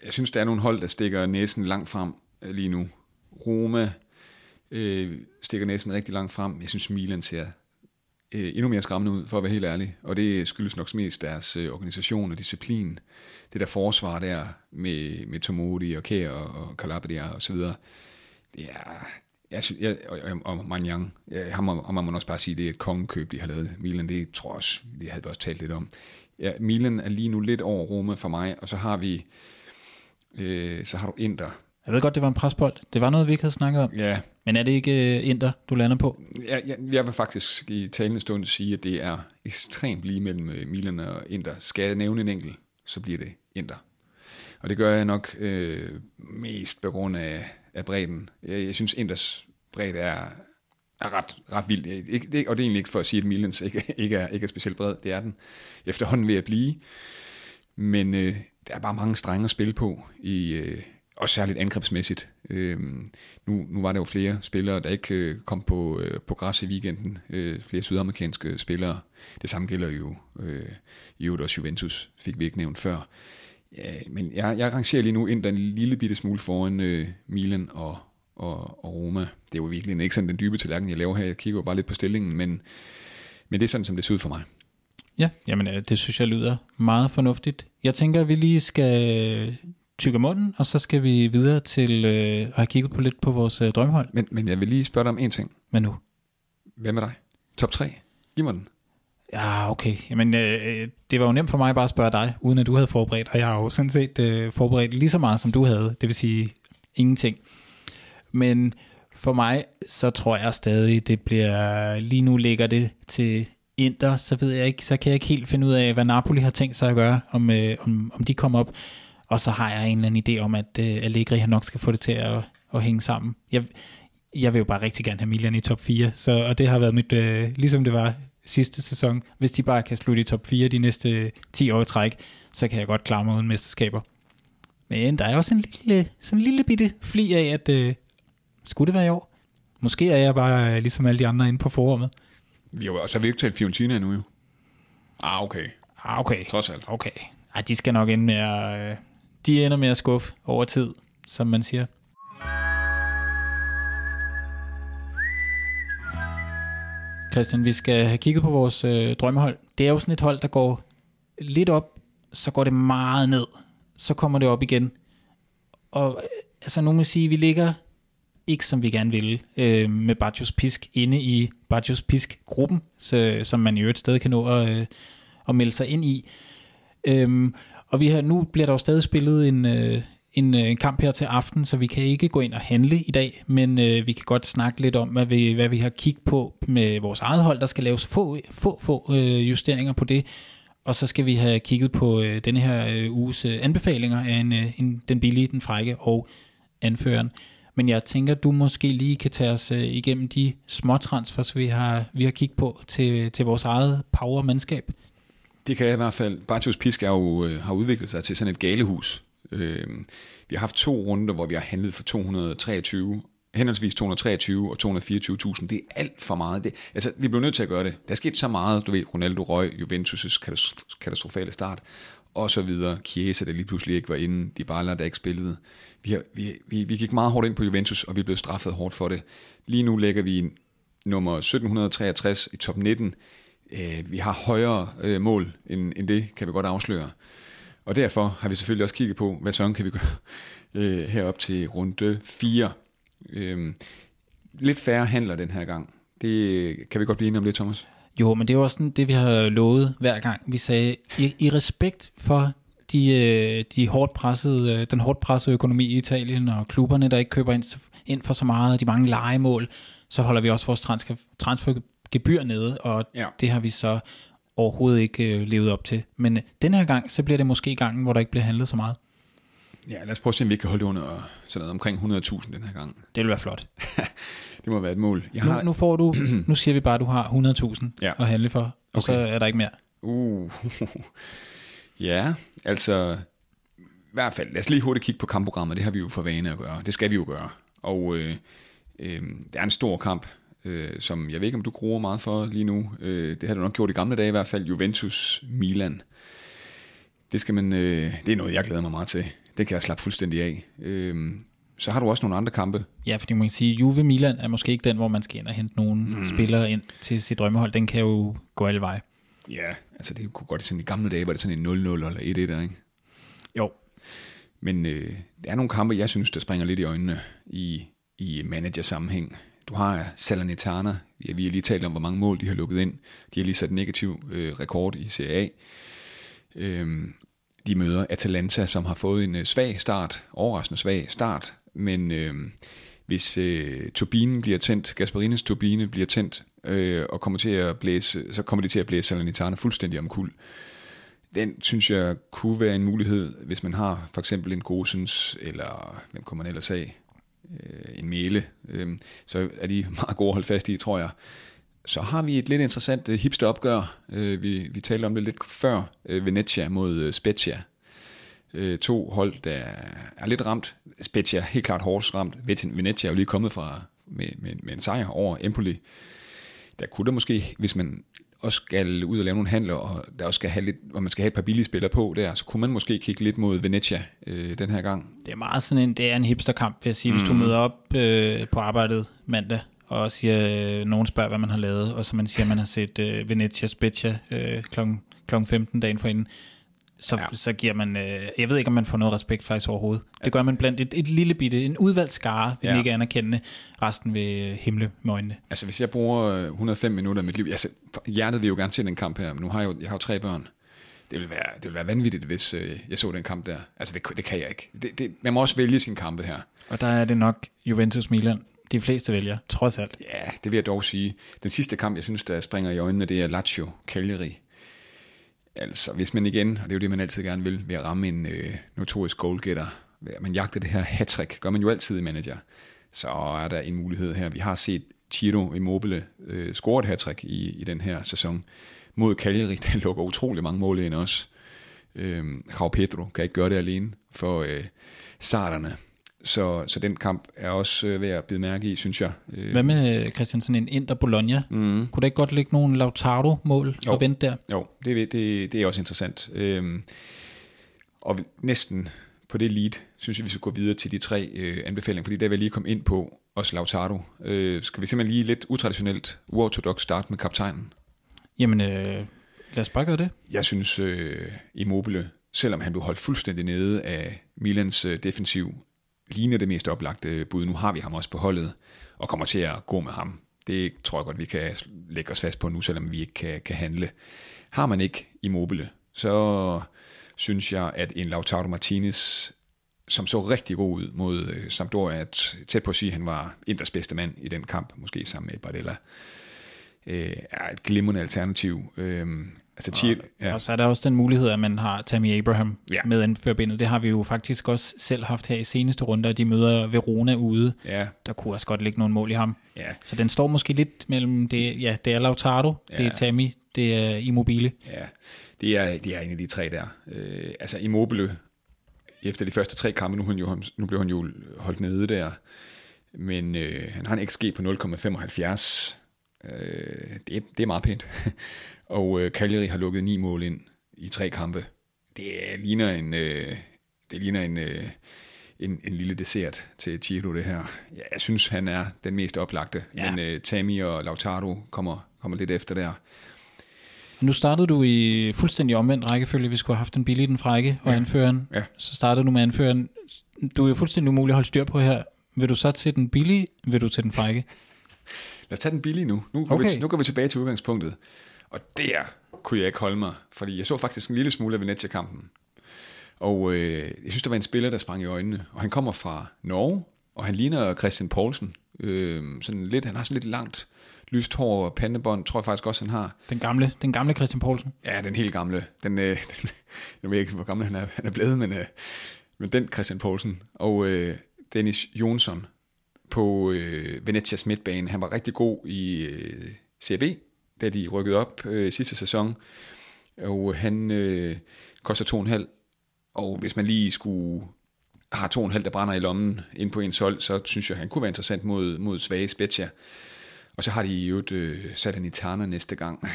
jeg synes, der er nogle hold, der stikker næsen langt frem øh, lige nu. Roma øh, stikker næsen rigtig langt frem. Jeg synes, Milan ser øh, endnu mere skræmmende ud, for at være helt ærlig. Og det skyldes nok mest deres øh, organisation og disciplin. Det der forsvar der med, med Tomodi og Kær og, og Calabria og så videre. Det er, jeg synes, jeg, og, og, og Manjang, ham, må- man må også bare sige, det er et kongekøb, de har lavet. Milan, det tror jeg også, det havde vi også talt lidt om. Ja, Milan er lige nu lidt over Roma for mig, og så har vi, øh, så har du Inter. Jeg ved godt, det var en presbold. Det var noget, vi ikke havde snakket om. Ja, Men er det ikke øh, Inter, du lander på? jeg, jeg, jeg vil faktisk i talende stund sige, at det er ekstremt lige mellem øh, Milan og Inter. Skal jeg nævne en enkelt, så bliver det Inter. Og det gør jeg nok øh, mest på grund af, af bredden. Jeg, jeg synes, Inters bredde er, er ret, ret vild. Ikke, det, og det er egentlig ikke for at sige, at Milans ikke, ikke, er, ikke er specielt bred. Det er den efterhånden ved at blive. Men øh, der er bare mange strenge at spille på, i, øh, og særligt angrebsmæssigt. Øh, nu, nu var der jo flere spillere, der ikke øh, kom på, øh, på græs i weekenden. Øh, flere sydamerikanske spillere. Det samme gælder jo øh, i øvrigt også Juventus, fik vi ikke nævnt før. Ja, men jeg, jeg rangerer lige nu ind en lille bitte smule foran øh, Milan og, og, og Roma. Det er jo virkelig ikke sådan den dybe tallerken, jeg laver her. Jeg kigger jo bare lidt på stillingen, men, men det er sådan, som det ser ud for mig. Ja, jamen øh, det synes jeg lyder meget fornuftigt. Jeg tænker, at vi lige skal tykke munden, og så skal vi videre til øh, at have kigget på lidt på vores øh, drømmehold. Men, men jeg vil lige spørge dig om en ting. Men nu? Hvad med dig? Top 3? Giv mig den. Ja, okay. Jamen, øh, det var jo nemt for mig bare at spørge dig, uden at du havde forberedt, og jeg har jo sådan set øh, forberedt lige så meget, som du havde, det vil sige ingenting. Men for mig, så tror jeg stadig, det bliver, lige nu ligger det til Inter, så ved jeg ikke, så kan jeg ikke helt finde ud af, hvad Napoli har tænkt sig at gøre, om, øh, om, om de kommer op. Og så har jeg en eller anden idé om, at øh, Allegri han nok skal få det til at, at hænge sammen. Jeg, jeg vil jo bare rigtig gerne have Milan i top 4, så, og det har været mit, øh, ligesom det var sidste sæson. Hvis de bare kan slutte i top 4 de næste 10 år i træk, så kan jeg godt klare mig uden mesterskaber. Men der er også en lille, sådan en lille bitte fli af, at øh, skulle det være i år? Måske er jeg bare øh, ligesom alle de andre inde på forummet. Jo også har vi ikke talt Fiorentina endnu jo. Ah, okay. Ah, okay. Trods alt. Okay. Ej, de skal nok ende med at, øh, de ender med at skuffe over tid, som man siger. Christian, vi skal have kigget på vores øh, drømmehold. Det er jo sådan et hold, der går lidt op, så går det meget ned, så kommer det op igen. Og øh, altså, nogen vil sige, at vi ligger ikke som vi gerne ville, øh, med Bajos Pisk inde i Bajos Pisk-gruppen, så, som man i øvrigt stadig kan nå at, øh, at melde sig ind i. Øhm, og vi har, nu bliver der jo stadig spillet en, øh, en, øh, en kamp her til aften, så vi kan ikke gå ind og handle i dag, men øh, vi kan godt snakke lidt om, hvad vi, hvad vi har kigget på med vores eget hold. Der skal laves få, få, få øh, justeringer på det, og så skal vi have kigget på øh, denne her øh, uges øh, anbefalinger af en, øh, en, den billige, den frække og anføreren. Men jeg tænker, du måske lige kan tage os øh, igennem de små transfers, vi har, vi har kigget på til, til vores eget power-mandskab. Det kan jeg i hvert fald. Bartos Pisk er jo, øh, har udviklet sig til sådan et galehus. Øh, vi har haft to runder, hvor vi har handlet for 223 henholdsvis 223 og 224.000. Det er alt for meget. Det, altså, vi blev nødt til at gøre det. Der er sket så meget, du ved, Ronaldo røg, Juventus' katastrofale start, og så videre. Chiesa, der lige pludselig ikke var inde, de baller, der ikke spillede. Vi, har, vi, vi, vi gik meget hårdt ind på Juventus, og vi blev straffet hårdt for det. Lige nu lægger vi nummer 1763 i top 19. Øh, vi har højere øh, mål end, end det, kan vi godt afsløre. Og derfor har vi selvfølgelig også kigget på, hvad sådan kan vi gøre (laughs) øh, herop til runde 4. Øh, lidt færre handler den her gang. Det øh, kan vi godt blive enige om det, Thomas? Jo, men det er jo også sådan, det, vi har lovet hver gang. Vi sagde, i, i respekt for de, øh, de hårdt pressede, øh, den hårdt pressede økonomi i Italien, og klubberne, der ikke køber ind, ind for så meget, og de mange legemål, så holder vi også vores transfer, transfergebyr nede, og ja. det har vi så overhovedet ikke øh, levet op til. Men øh, den her gang, så bliver det måske gangen, hvor der ikke bliver handlet så meget. Ja, lad os prøve at se, om vi kan holde det under sådan noget omkring 100.000 den her gang. Det vil være flot. (laughs) det må være et mål. Jeg har... nu, nu får du, (clears throat) nu siger vi bare, at du har 100.000 ja. at handle for, og okay. så er der ikke mere. Uh. (laughs) ja, altså i hvert fald, lad os lige hurtigt kigge på kampprogrammet. Det har vi jo for vane at gøre. Det skal vi jo gøre. Og øh, øh, det er en stor kamp, øh, som jeg ved ikke, om du gruer meget for lige nu. Øh, det har du nok gjort i gamle dage i hvert fald. Juventus-Milan. Det, skal man, øh, det er noget, jeg glæder mig meget til. Det kan jeg slappe fuldstændig af. Øh, så har du også nogle andre kampe. Ja, fordi man kan sige, Juve Milan er måske ikke den, hvor man skal ind og hente nogle mm. spillere ind til sit drømmehold. Den kan jo gå alle veje. Ja, altså det kunne godt sådan i gamle dage, var det sådan en 0-0 eller 1-1, ikke? Jo. Men øh, der er nogle kampe, jeg synes, der springer lidt i øjnene i, i manager-sammenhæng. Du har Salernitana. Vi har lige talt om, hvor mange mål de har lukket ind. De har lige sat en negativ øh, rekord i Serie A. Øhm, de møder Atalanta, som har fået en øh, svag start, overraskende svag start, men øh, hvis øh, turbinen bliver tændt, Gasparines turbine bliver tændt, øh, og kommer til at blæse, så kommer de til at blæse Salernitana fuldstændig omkuld. Den synes jeg kunne være en mulighed, hvis man har for eksempel en Gosens, eller hvem kommer man ellers af, øh, en mele, øh, så er de (laughs) meget gode at holde fast i, tror jeg. Så har vi et lidt interessant øh, hipsteropgør. Øh, vi, vi talte om det lidt før. Øh, Venezia mod øh, Spezia. Øh, to hold, der er lidt ramt. Spezia helt klart hårdt ramt. Venezia er jo lige kommet fra med, med, med en sejr over Empoli. Der kunne der måske, hvis man også skal ud og lave nogle handler, og der også skal have lidt, hvor man skal have et par billige spillere på der, så kunne man måske kigge lidt mod Venezia øh, den her gang. Det er meget sådan en, det er en hipsterkamp, vil jeg sige. Hvis mm. du møder op øh, på arbejdet mandag, og siger, øh, nogen spørger, hvad man har lavet, og så man siger, at man har set øh, Venezia Spezia øh, kl. kl. 15 dagen forinden, så, ja. så giver man, øh, jeg ved ikke, om man får noget respekt faktisk overhovedet. Ja. Det gør man blandt et, et lille bitte, en udvalgt skare, vil ja. ikke anerkende, resten ved øh, himle med øjnene. Altså hvis jeg bruger 105 øh, minutter af mit liv, altså hjertet vil jo gerne se den kamp her, men nu har jeg jo, jeg har jo tre børn. Det vil være, det vil være vanvittigt, hvis øh, jeg så den kamp der. Altså det, det kan jeg ikke. Det, det, man må også vælge sin kampe her. Og der er det nok Juventus-Milan, de fleste vælger, trods alt. Ja, det vil jeg dog sige. Den sidste kamp, jeg synes, der springer i øjnene, det er Lazio Cagliari. Altså, hvis man igen, og det er jo det, man altid gerne vil, ved at ramme en øh, notorisk goalgetter, man jagter det her hat gør man jo altid i manager, så er der en mulighed her. Vi har set Chiro Immobile øh, score et hat i, i den her sæson mod Cagliari, (laughs) der lukker utrolig mange mål ind også. Øh, Raul Pedro kan ikke gøre det alene for øh, starterne. Så, så den kamp er også øh, værd at bide mærke i, synes jeg. Øh, Hvad med Christian, sådan en Inter Bologna? Mm. Kunne der ikke godt ligge nogle Lautaro-mål og vente der? Jo, det, det, det er også interessant. Øhm, og næsten på det lead, synes jeg, vi skal gå videre til de tre øh, anbefalinger, fordi der vil jeg lige komme ind på, også Lautaro. Øh, skal vi simpelthen lige lidt utraditionelt, uortodox starte med kaptajnen? Jamen, øh, lad os bare gøre det. Jeg synes, øh, Immobile, selvom han blev holdt fuldstændig nede af Milans øh, defensiv, ligner det mest oplagte bud. Nu har vi ham også på holdet, og kommer til at gå med ham. Det tror jeg godt, vi kan lægge os fast på nu, selvom vi ikke kan, kan handle. Har man ikke Immobile, så synes jeg, at en Lautaro Martinez, som så rigtig god ud mod øh, Sampdoria, at tæt på at sige, at han var Inders bedste mand i den kamp, måske sammen med Bardella, øh, er et glimrende alternativ. Øh, altså, og, ja. og så er der også den mulighed, at man har Tammy Abraham ja. med anførbindet. Det har vi jo faktisk også selv haft her i seneste runder, de møder Verona ude. Ja. Der kunne også godt ligge nogle mål i ham. Ja. Så den står måske lidt mellem, det, ja, det er Lautaro, ja. det er Tammy, det er Immobile. Ja, det er, det er en af de tre der. Øh, altså Immobile, efter de første tre kampe, nu, han jo, nu blev han jo holdt nede der, men øh, han har en XG på 0,75. Øh, det, det er meget pænt. Og øh, Cagliari har lukket ni mål ind i tre kampe. Det ligner en, øh, det ligner en, øh, en, en lille dessert til Chiro, det her. Ja, jeg synes, han er den mest oplagte, ja. men øh, Tami og Lautaro kommer, kommer lidt efter der. Nu startede du i fuldstændig omvendt rækkefølge. Vi skulle have haft den billige, den frække og ja. anføreren. Ja. Så startede du med anføreren. Du er jo fuldstændig umulig at holde styr på her. Vil du så til den billige, vil du til den frække? Lad os tage den billige nu. Nu går, okay. vi, nu går vi tilbage til udgangspunktet. Og der kunne jeg ikke holde mig, fordi jeg så faktisk en lille smule af Venezia-kampen. Og øh, jeg synes, der var en spiller, der sprang i øjnene. Og han kommer fra Norge, og han ligner Christian Poulsen. Øh, sådan lidt, han har sådan lidt langt lyst hår og pandebånd, tror jeg faktisk også, han har. Den gamle, den gamle Christian Poulsen? Ja, den helt gamle. Den, øh, den, (laughs) jeg ved ikke, hvor gammel han er, han er blevet, men, øh, men den Christian Poulsen. Og øh, Dennis Jonsson på øh, Venetias midtbane. Han var rigtig god i øh, CB, da de rykkede op øh, sidste sæson. Og han øh, koster 2,5. Og hvis man lige skulle har 2,5, der brænder i lommen ind på en sol, så synes jeg, han kunne være interessant mod, mod svage Spezia. Og så har de jo et øh, Salernitana næste gang.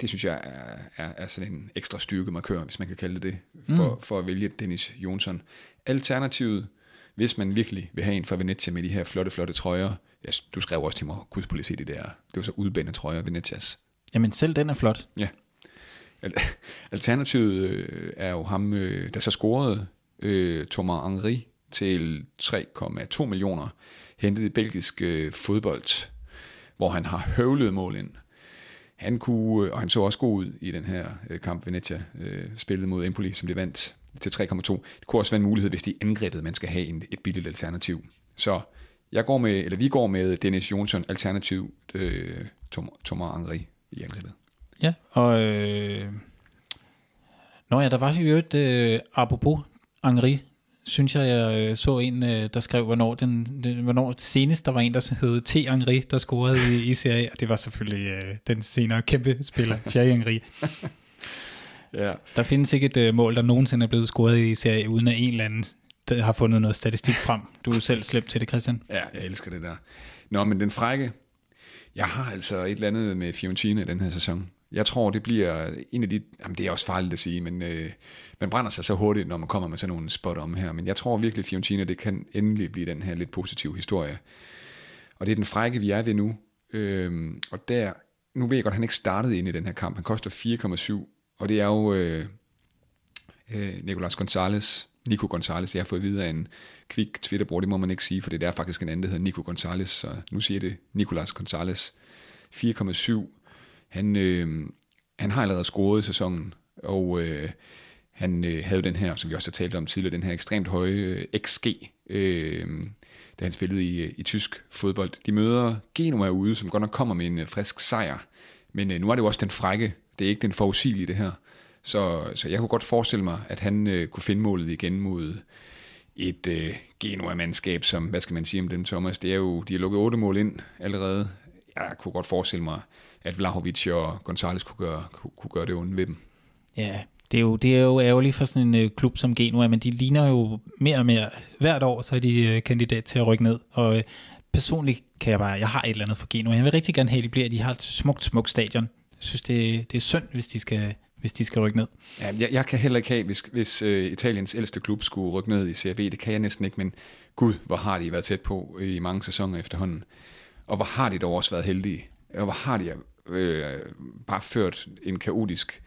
Det synes jeg er, er, er sådan en ekstra styrkemarkør, hvis man kan kalde det det, for, mm. for at vælge Dennis Jonsson. Alternativet, hvis man virkelig vil have en fra Venezia med de her flotte, flotte trøjer. Ja, du skrev også til mig, gud på det der. Det var så udbændende trøjer, Venetias. Jamen selv den er flot. Ja. (laughs) Alternativet øh, er jo ham, øh, der så scorede øh, Thomas Henry til 3,2 millioner, hentet i belgisk øh, fodbold hvor han har høvlet mål ind. Han kunne, øh, og han så også god ud i den her øh, kamp, Venezia øh, spillede mod Empoli, som de vandt til 3,2. Det kunne også være en mulighed, hvis de angrebet, man skal have en, et billigt alternativ. Så jeg går med, eller vi går med Dennis Jonsson, alternativ øh, Thomas Henry i angrebet. Ja, og øh, Nå ja, der var jo et øh, apropos Henry, synes jeg, jeg øh, så en, øh, der skrev, hvornår, den, den, hvornår senest der var en, der hed T. Henry, der scorede i, i Serie og det var selvfølgelig uh, den senere kæmpe spiller, Thierry Henry. (laughs) ja. Der findes ikke et uh, mål, der nogensinde er blevet scoret i Serie uden at en eller anden der har fundet noget statistik frem. Du er selv slæbt til det, Christian. Ja, jeg elsker det der. Nå, men den frække, jeg har altså et eller andet med Fiorentina i den her sæson. Jeg tror, det bliver en af de... Jamen, det er også farligt at sige, men øh, man brænder sig så hurtigt, når man kommer med sådan nogle spot om her. Men jeg tror virkelig, Fiorentina, det kan endelig blive den her lidt positive historie. Og det er den frække, vi er ved nu. Øh, og der... Nu ved jeg godt, at han ikke startede ind i den her kamp. Han koster 4,7. Og det er jo øh, øh, Nicolas Gonzalez, Nico Gonzalez, jeg har fået videre en kvik Twitterbror, det må man ikke sige, for det er faktisk en anden, der hedder Nico Gonzalez, så nu siger det Nicolas Gonzalez. 4,7 han, øh, han har allerede scoret i sæsonen, og øh, han øh, havde den her, som vi også har talt om tidligere, den her ekstremt høje øh, XG, øh, da han spillede i, øh, i tysk fodbold. De møder Genoa ude, som godt nok kommer med en øh, frisk sejr, men øh, nu er det jo også den frække, det er ikke den forudsigelige det her. Så, så jeg kunne godt forestille mig, at han øh, kunne finde målet igen mod et øh, Genoa-mandskab, som, hvad skal man sige om dem, Thomas? Det er jo, de har lukket otte mål ind allerede. Jeg kunne godt forestille mig, at Vlahovic og Gonzalez kunne gøre, kunne, kunne gøre det ondt ved dem. Ja, det er jo, det er jo ærgerligt for sådan en øh, klub som Genoa, men de ligner jo mere og mere hvert år, så er de øh, kandidat til at rykke ned. Og øh, personligt kan jeg bare, jeg har et eller andet for Genoa. Jeg vil rigtig gerne have, at de bliver, de har et smukt, smukt stadion. Jeg synes, det, det er synd, hvis de skal hvis de skal rykke ned. Ja, jeg, jeg kan heller ikke have, hvis, hvis øh, Italiens ældste klub skulle rykke ned i Serie B. Det kan jeg næsten ikke, men gud, hvor har de været tæt på øh, i mange sæsoner efterhånden. Og hvor har de dog også været heldige. Og hvor har de øh, bare ført en kaotisk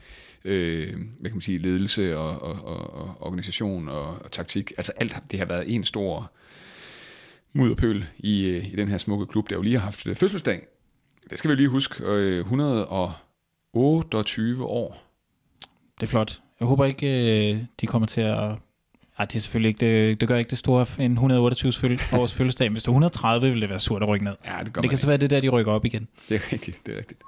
øh, hvad kan man sige, ledelse og, og, og, og organisation og, og taktik. Altså alt det har været en stor mudderpøl i, øh, i den her smukke klub, der jo lige har haft øh, fødselsdag. Det skal vi lige huske. Øh, 128 år. Det er flot. Jeg håber ikke, øh, de kommer til at... Ej, det er selvfølgelig ikke det, det gør ikke det store en 128 (laughs) års fødselsdag. Hvis det er 130, vil det være surt at rykke ned. Ja, det, det kan så være det der, de rykker op igen. Det er rigtigt, det er rigtigt.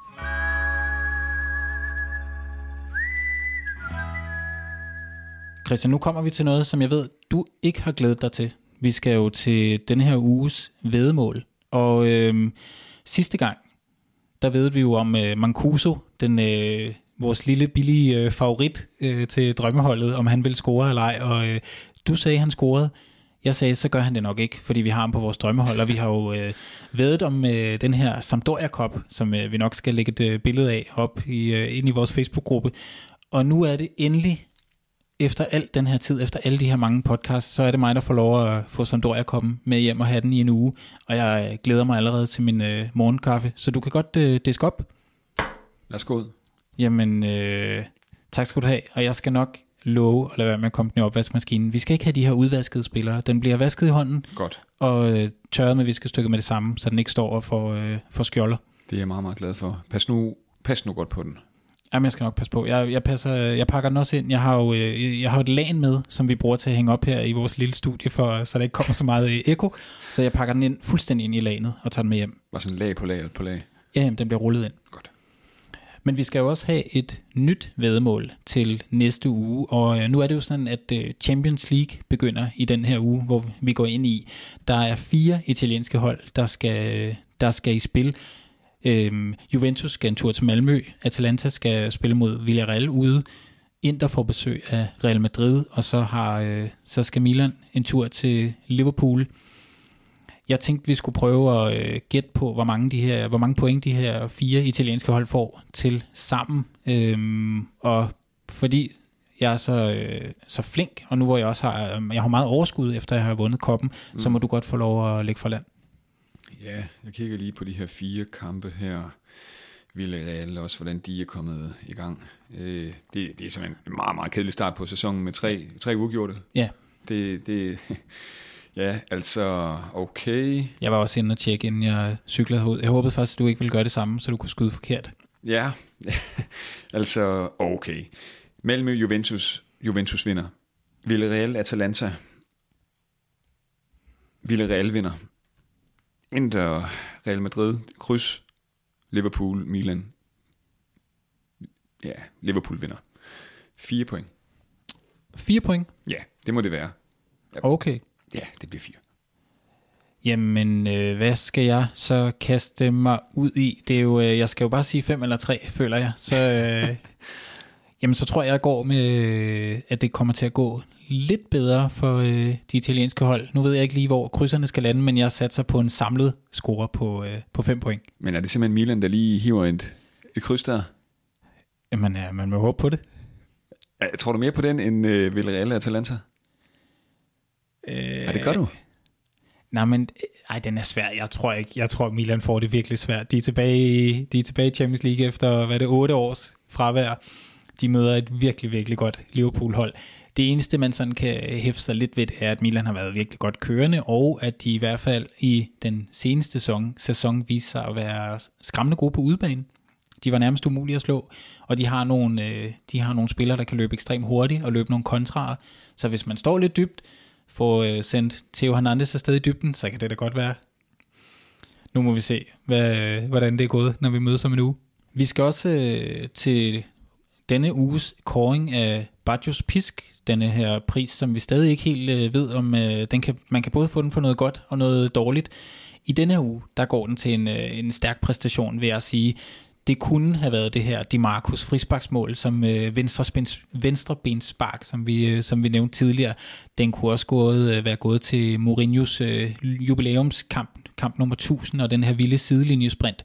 Christian, nu kommer vi til noget, som jeg ved, du ikke har glædet dig til. Vi skal jo til den her uges vedemål. Og øh, sidste gang, der ved vi jo om øh, Mancuso, den, øh, vores lille billige øh, favorit øh, til drømmeholdet, om han vil score eller ej. Og øh, du sagde, at han scorede. Jeg sagde, så gør han det nok ikke, fordi vi har ham på vores drømmehold, og vi har jo øh, vedet om øh, den her Sampdoria Cup, som øh, vi nok skal lægge et øh, billede af op i, øh, ind i vores Facebook-gruppe. Og nu er det endelig efter al den her tid, efter alle de her mange podcasts, så er det mig, der får lov at få Sampdoria komme med hjem og have den i en uge. Og jeg øh, glæder mig allerede til min øh, morgenkaffe, så du kan godt øh, diske op. Lad os gå ud. Jamen, øh, tak skal du have. Og jeg skal nok love at lade være med at komme den i opvaskemaskinen. Vi skal ikke have de her udvaskede spillere. Den bliver vasket i hånden Godt. og øh, tørret med viskestykke med det samme, så den ikke står og får, øh, får skjolder. Det er jeg meget, meget glad for. Pas nu, pas nu godt på den. Jamen, jeg skal nok passe på. Jeg, jeg, passer, jeg pakker den også ind. Jeg har jo øh, jeg har et lag med, som vi bruger til at hænge op her i vores lille studie, for, så der ikke kommer så meget øh, eko. Så jeg pakker den ind fuldstændig ind i laget og tager den med hjem. Var sådan lag på lag på lag. Ja, jamen, den bliver rullet ind. Godt. Men vi skal jo også have et nyt vedmål til næste uge, og øh, nu er det jo sådan, at øh, Champions League begynder i den her uge, hvor vi går ind i. Der er fire italienske hold, der skal, der skal i spil. Øhm, Juventus skal en tur til Malmø, Atalanta skal spille mod Villarreal ude, Inter får besøg af Real Madrid, og så, har, øh, så skal Milan en tur til Liverpool. Jeg tænkte, vi skulle prøve at øh, gætte på, hvor mange, de her, hvor mange point de her fire italienske hold får til sammen. Øhm, og fordi jeg er så, øh, så flink, og nu hvor jeg også har, jeg har meget overskud, efter jeg har vundet koppen, mm. så må du godt få lov at lægge for land. Ja, jeg kigger lige på de her fire kampe her. Villarreal også, hvordan de er kommet i gang. Øh, det, det er simpelthen en meget, meget kedelig start på sæsonen med tre, tre uafgjorte. Ja. Det, det, ja, altså, okay. Jeg var også inde og tjekke, inden jeg cyklede ud. Jeg håbede faktisk, at du ikke ville gøre det samme, så du kunne skyde forkert. Ja, (laughs) altså, okay. Malmø, Juventus, Juventus vinder. Villarreal, Atalanta. Villarreal vinder. Inter, Real Madrid, kryds, Liverpool, Milan. Ja, Liverpool vinder. Fire point. Fire point? Ja, det må det være. Okay. Ja, det bliver fire. Jamen, øh, hvad skal jeg så kaste mig ud i? Det er jo, øh, jeg skal jo bare sige fem eller tre, føler jeg. Så, øh, (laughs) jamen, så tror jeg, jeg går med, at det kommer til at gå lidt bedre for øh, de italienske hold. Nu ved jeg ikke lige, hvor krydserne skal lande, men jeg satser på en samlet score på, øh, på 5 point. Men er det simpelthen Milan, der lige hiver et, et kryds der? Jamen, ja, man må håbe på det. Jeg tror du mere på den end øh, Villarreal og Atalanta? Øh, Ja, det gør du. Nej, men ej, den er svær. Jeg tror ikke. Jeg tror, Milan får det virkelig svært. De er tilbage, de er tilbage i Champions League efter, hvad det, otte års fravær. De møder et virkelig, virkelig godt Liverpool-hold. Det eneste, man sådan kan hæfte sig lidt ved, er, at Milan har været virkelig godt kørende, og at de i hvert fald i den seneste sæson, sæson viser sig at være skræmmende gode på udebane. De var nærmest umulige at slå, og de har nogle, øh, de har nogle spillere, der kan løbe ekstremt hurtigt og løbe nogle kontraer. Så hvis man står lidt dybt, får øh, sendt Theo Hernandez afsted i dybden, så kan det da godt være. Nu må vi se, hvad, øh, hvordan det er gået, når vi mødes om en uge. Vi skal også øh, til denne uges koring af Bajos Pisk, denne her pris, som vi stadig ikke helt øh, ved, om øh, den kan, man kan både få den for noget godt og noget dårligt. I denne her uge, der går den til en, øh, en stærk præstation, vil jeg sige. Det kunne have været det her Di Marcus frisparksmål, som øh, venstrebens, spark, som vi, øh, som vi nævnte tidligere. Den kunne også gået, øh, være gået til Mourinhos øh, jubilæumskamp, kamp nummer 1000, og den her vilde sidelinjesprint.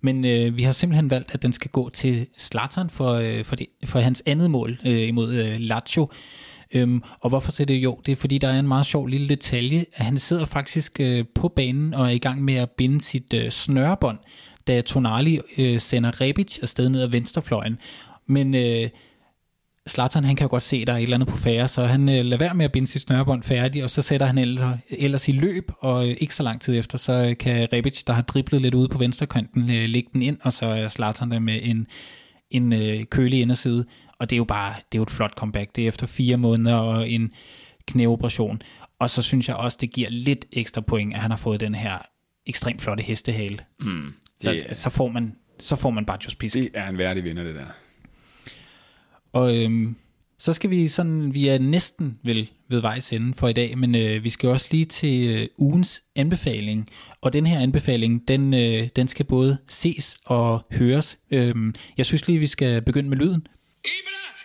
Men øh, vi har simpelthen valgt, at den skal gå til Zlatan for, øh, for, det, for hans andet mål øh, imod øh, Lazio. Øhm, og hvorfor så det jo? Det er fordi, der er en meget sjov lille detalje. At han sidder faktisk øh, på banen og er i gang med at binde sit øh, snørebånd, da Tonali øh, sender Rebic afsted ned ad venstrefløjen. Men øh, Zlatan, han kan jo godt se, at der er et eller andet på færre, så han øh, lader være med at binde sit snørebånd færdigt, og så sætter han ellers, ellers i løb, og øh, ikke så lang tid efter, så øh, kan Rebic, der har driblet lidt ude på venstrekanten, øh, lægge den ind, og så er Zlatan der med en, en øh, kølig inderside. Og det er jo bare det er jo et flot comeback. Det er efter fire måneder og en knæoperation. Og så synes jeg også, det giver lidt ekstra point, at han har fået den her ekstremt flotte hestehale. Mm, så, så, får man, så får man bare pisk. Det er en værdig vinder, det der. Og øhm, så skal vi sådan, vi er næsten vel ved vejs ende for i dag, men øh, vi skal også lige til øh, ugens anbefaling. Og den her anbefaling, den, øh, den skal både ses og høres. Øhm, jeg synes lige, vi skal begynde med lyden. Ibra!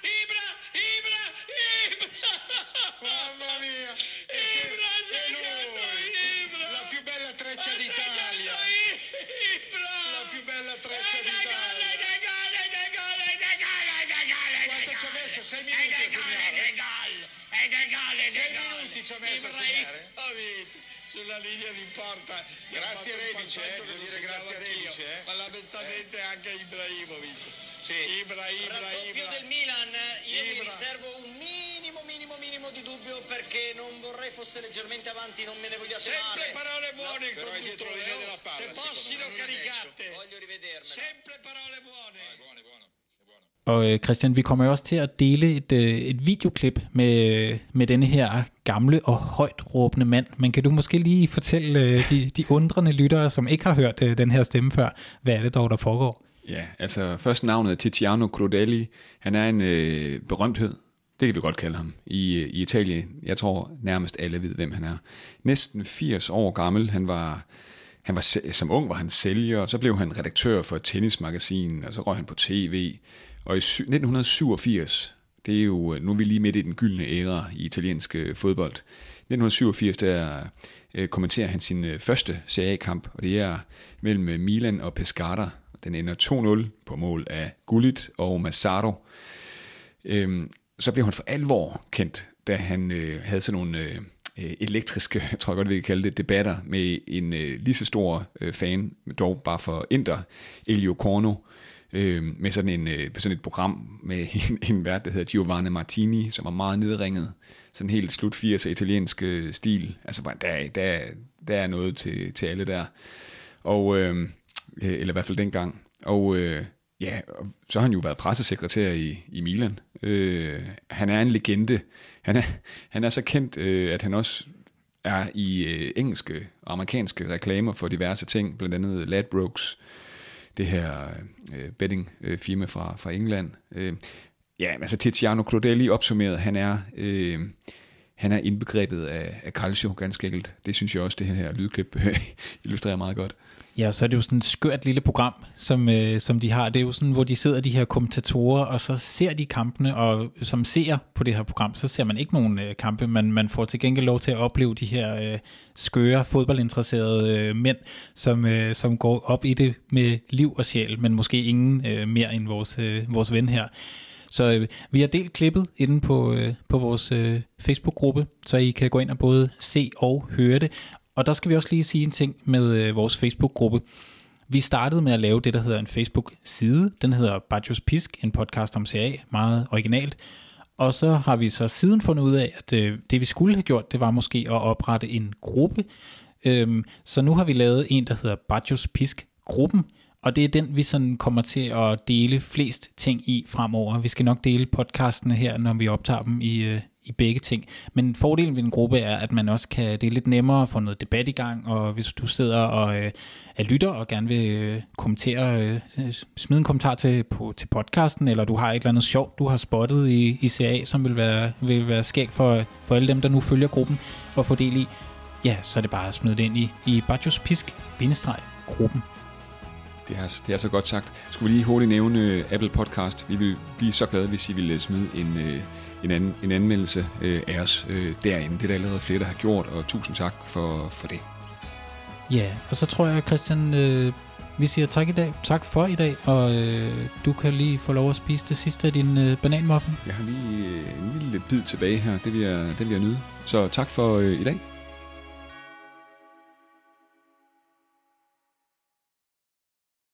Linea di porta. Grazie Rebic, eh, dire grazie a Rebic. Eh. Ma l'ha pensamente eh. anche Ibrahimovic. Sì. Ibra, Ibra, Ibra. del Milan, io Ibra. mi riservo un minimo, minimo, minimo di dubbio perché non vorrei fosse leggermente avanti, non me ne voglio Sempre male. parole buone no, il però dietro linea della palla. Se possino caricate. Voglio rivedermi. Sempre parole buone. No, buone, buone. Og øh, Christian, vi kommer jo også til at dele et, øh, et videoklip med, øh, med denne her gamle og højt råbende mand. Men kan du måske lige fortælle øh, de, de undrende lyttere, som ikke har hørt øh, den her stemme før, hvad er det dog, der foregår? Ja, altså først navnet Tiziano Crudelli. Han er en øh, berømthed, det kan vi godt kalde ham, i, øh, i Italien. Jeg tror nærmest alle ved, hvem han er. Næsten 80 år gammel. Han var, han var som ung var han sælger, og så blev han redaktør for et tennismagasin, og så røg han på tv. Og i 1987, det er jo, øh, nu er vi lige midt i den gyldne æra i italiensk øh, fodbold. 1987, der øh, kommenterer han sin første Serie kamp og det er mellem Milan og Pescara. Den ender 2-0 på mål af Gullit og Massaro. Øhm, så blev han for alvor kendt, da han havde sådan nogle elektriske, jeg (laughs) tror jeg godt, vi kan kalde det, debatter med en lige så stor fan, dog bare for Inter, Elio Corno, øh, med sådan, en, øh, sådan et program med (laughs) en, en vært, der hedder Giovanni Martini, som var meget nedringet. Sådan helt slut 80'er italiensk øh, stil. Altså, der, der, der er noget til, til alle der. Og, øhm, øh, eller i hvert fald dengang. Og øh, ja, så har han jo været pressesekretær i, i Milan. Øh, han er en legende. Han er, han er så kendt, øh, at han også er i øh, engelske og amerikanske reklamer for diverse ting, blandt andet Ladbrokes, det her øh, bettingfirma fra, fra England. Øh, ja, altså Tiziano Clodelli opsummeret, han er, øh, han er indbegrebet af, af calcio ganske enkelt. Det synes jeg også, det her lydklip øh, (laughs) illustrerer meget godt. Ja, så er det jo sådan et skørt lille program, som, øh, som de har. Det er jo sådan, hvor de sidder, de her kommentatorer, og så ser de kampene, og som ser på det her program, så ser man ikke nogen øh, kampe, men man får til gengæld lov til at opleve de her øh, skøre, fodboldinteresserede øh, mænd, som, øh, som går op i det med liv og sjæl, men måske ingen øh, mere end vores, øh, vores ven her. Så øh, vi har delt klippet inde på, øh, på vores øh, Facebook-gruppe, så I kan gå ind og både se og høre det. Og der skal vi også lige sige en ting med øh, vores Facebook-gruppe. Vi startede med at lave det, der hedder en Facebook-side. Den hedder Bajos Pisk, en podcast om CA, meget originalt. Og så har vi så siden fundet ud af, at øh, det vi skulle have gjort, det var måske at oprette en gruppe. Øhm, så nu har vi lavet en, der hedder Bajos Pisk-gruppen, og det er den, vi sådan kommer til at dele flest ting i fremover. Vi skal nok dele podcastene her, når vi optager dem i, øh, i begge ting. Men fordelen ved en gruppe er, at man også kan, det er lidt nemmere at få noget debat i gang, og hvis du sidder og øh, er lytter og gerne vil øh, kommentere, øh, smide en kommentar til, på, til podcasten, eller du har et eller andet sjovt, du har spottet i, i CA, som vil være, vil være skæg for, for alle dem, der nu følger gruppen og få del i, ja, så er det bare at smide det ind i, i Bajos Pisk-gruppen. Det er, det er så godt sagt. Skulle vi lige hurtigt nævne øh, Apple Podcast? Vi vil blive så glade, hvis I ville øh, smide en, øh, en, anden, en anmeldelse øh, af os øh, derinde. Det er der allerede flere, der har gjort, og tusind tak for, for det. Ja, og så tror jeg, Christian, øh, Vi siger tak i dag. Tak for i dag, og øh, du kan lige få lov at spise det sidste af din øh, bananmuffin. Jeg har lige øh, en lille bid tilbage her. Det vil jeg, det vil jeg nyde. Så tak for øh, i dag.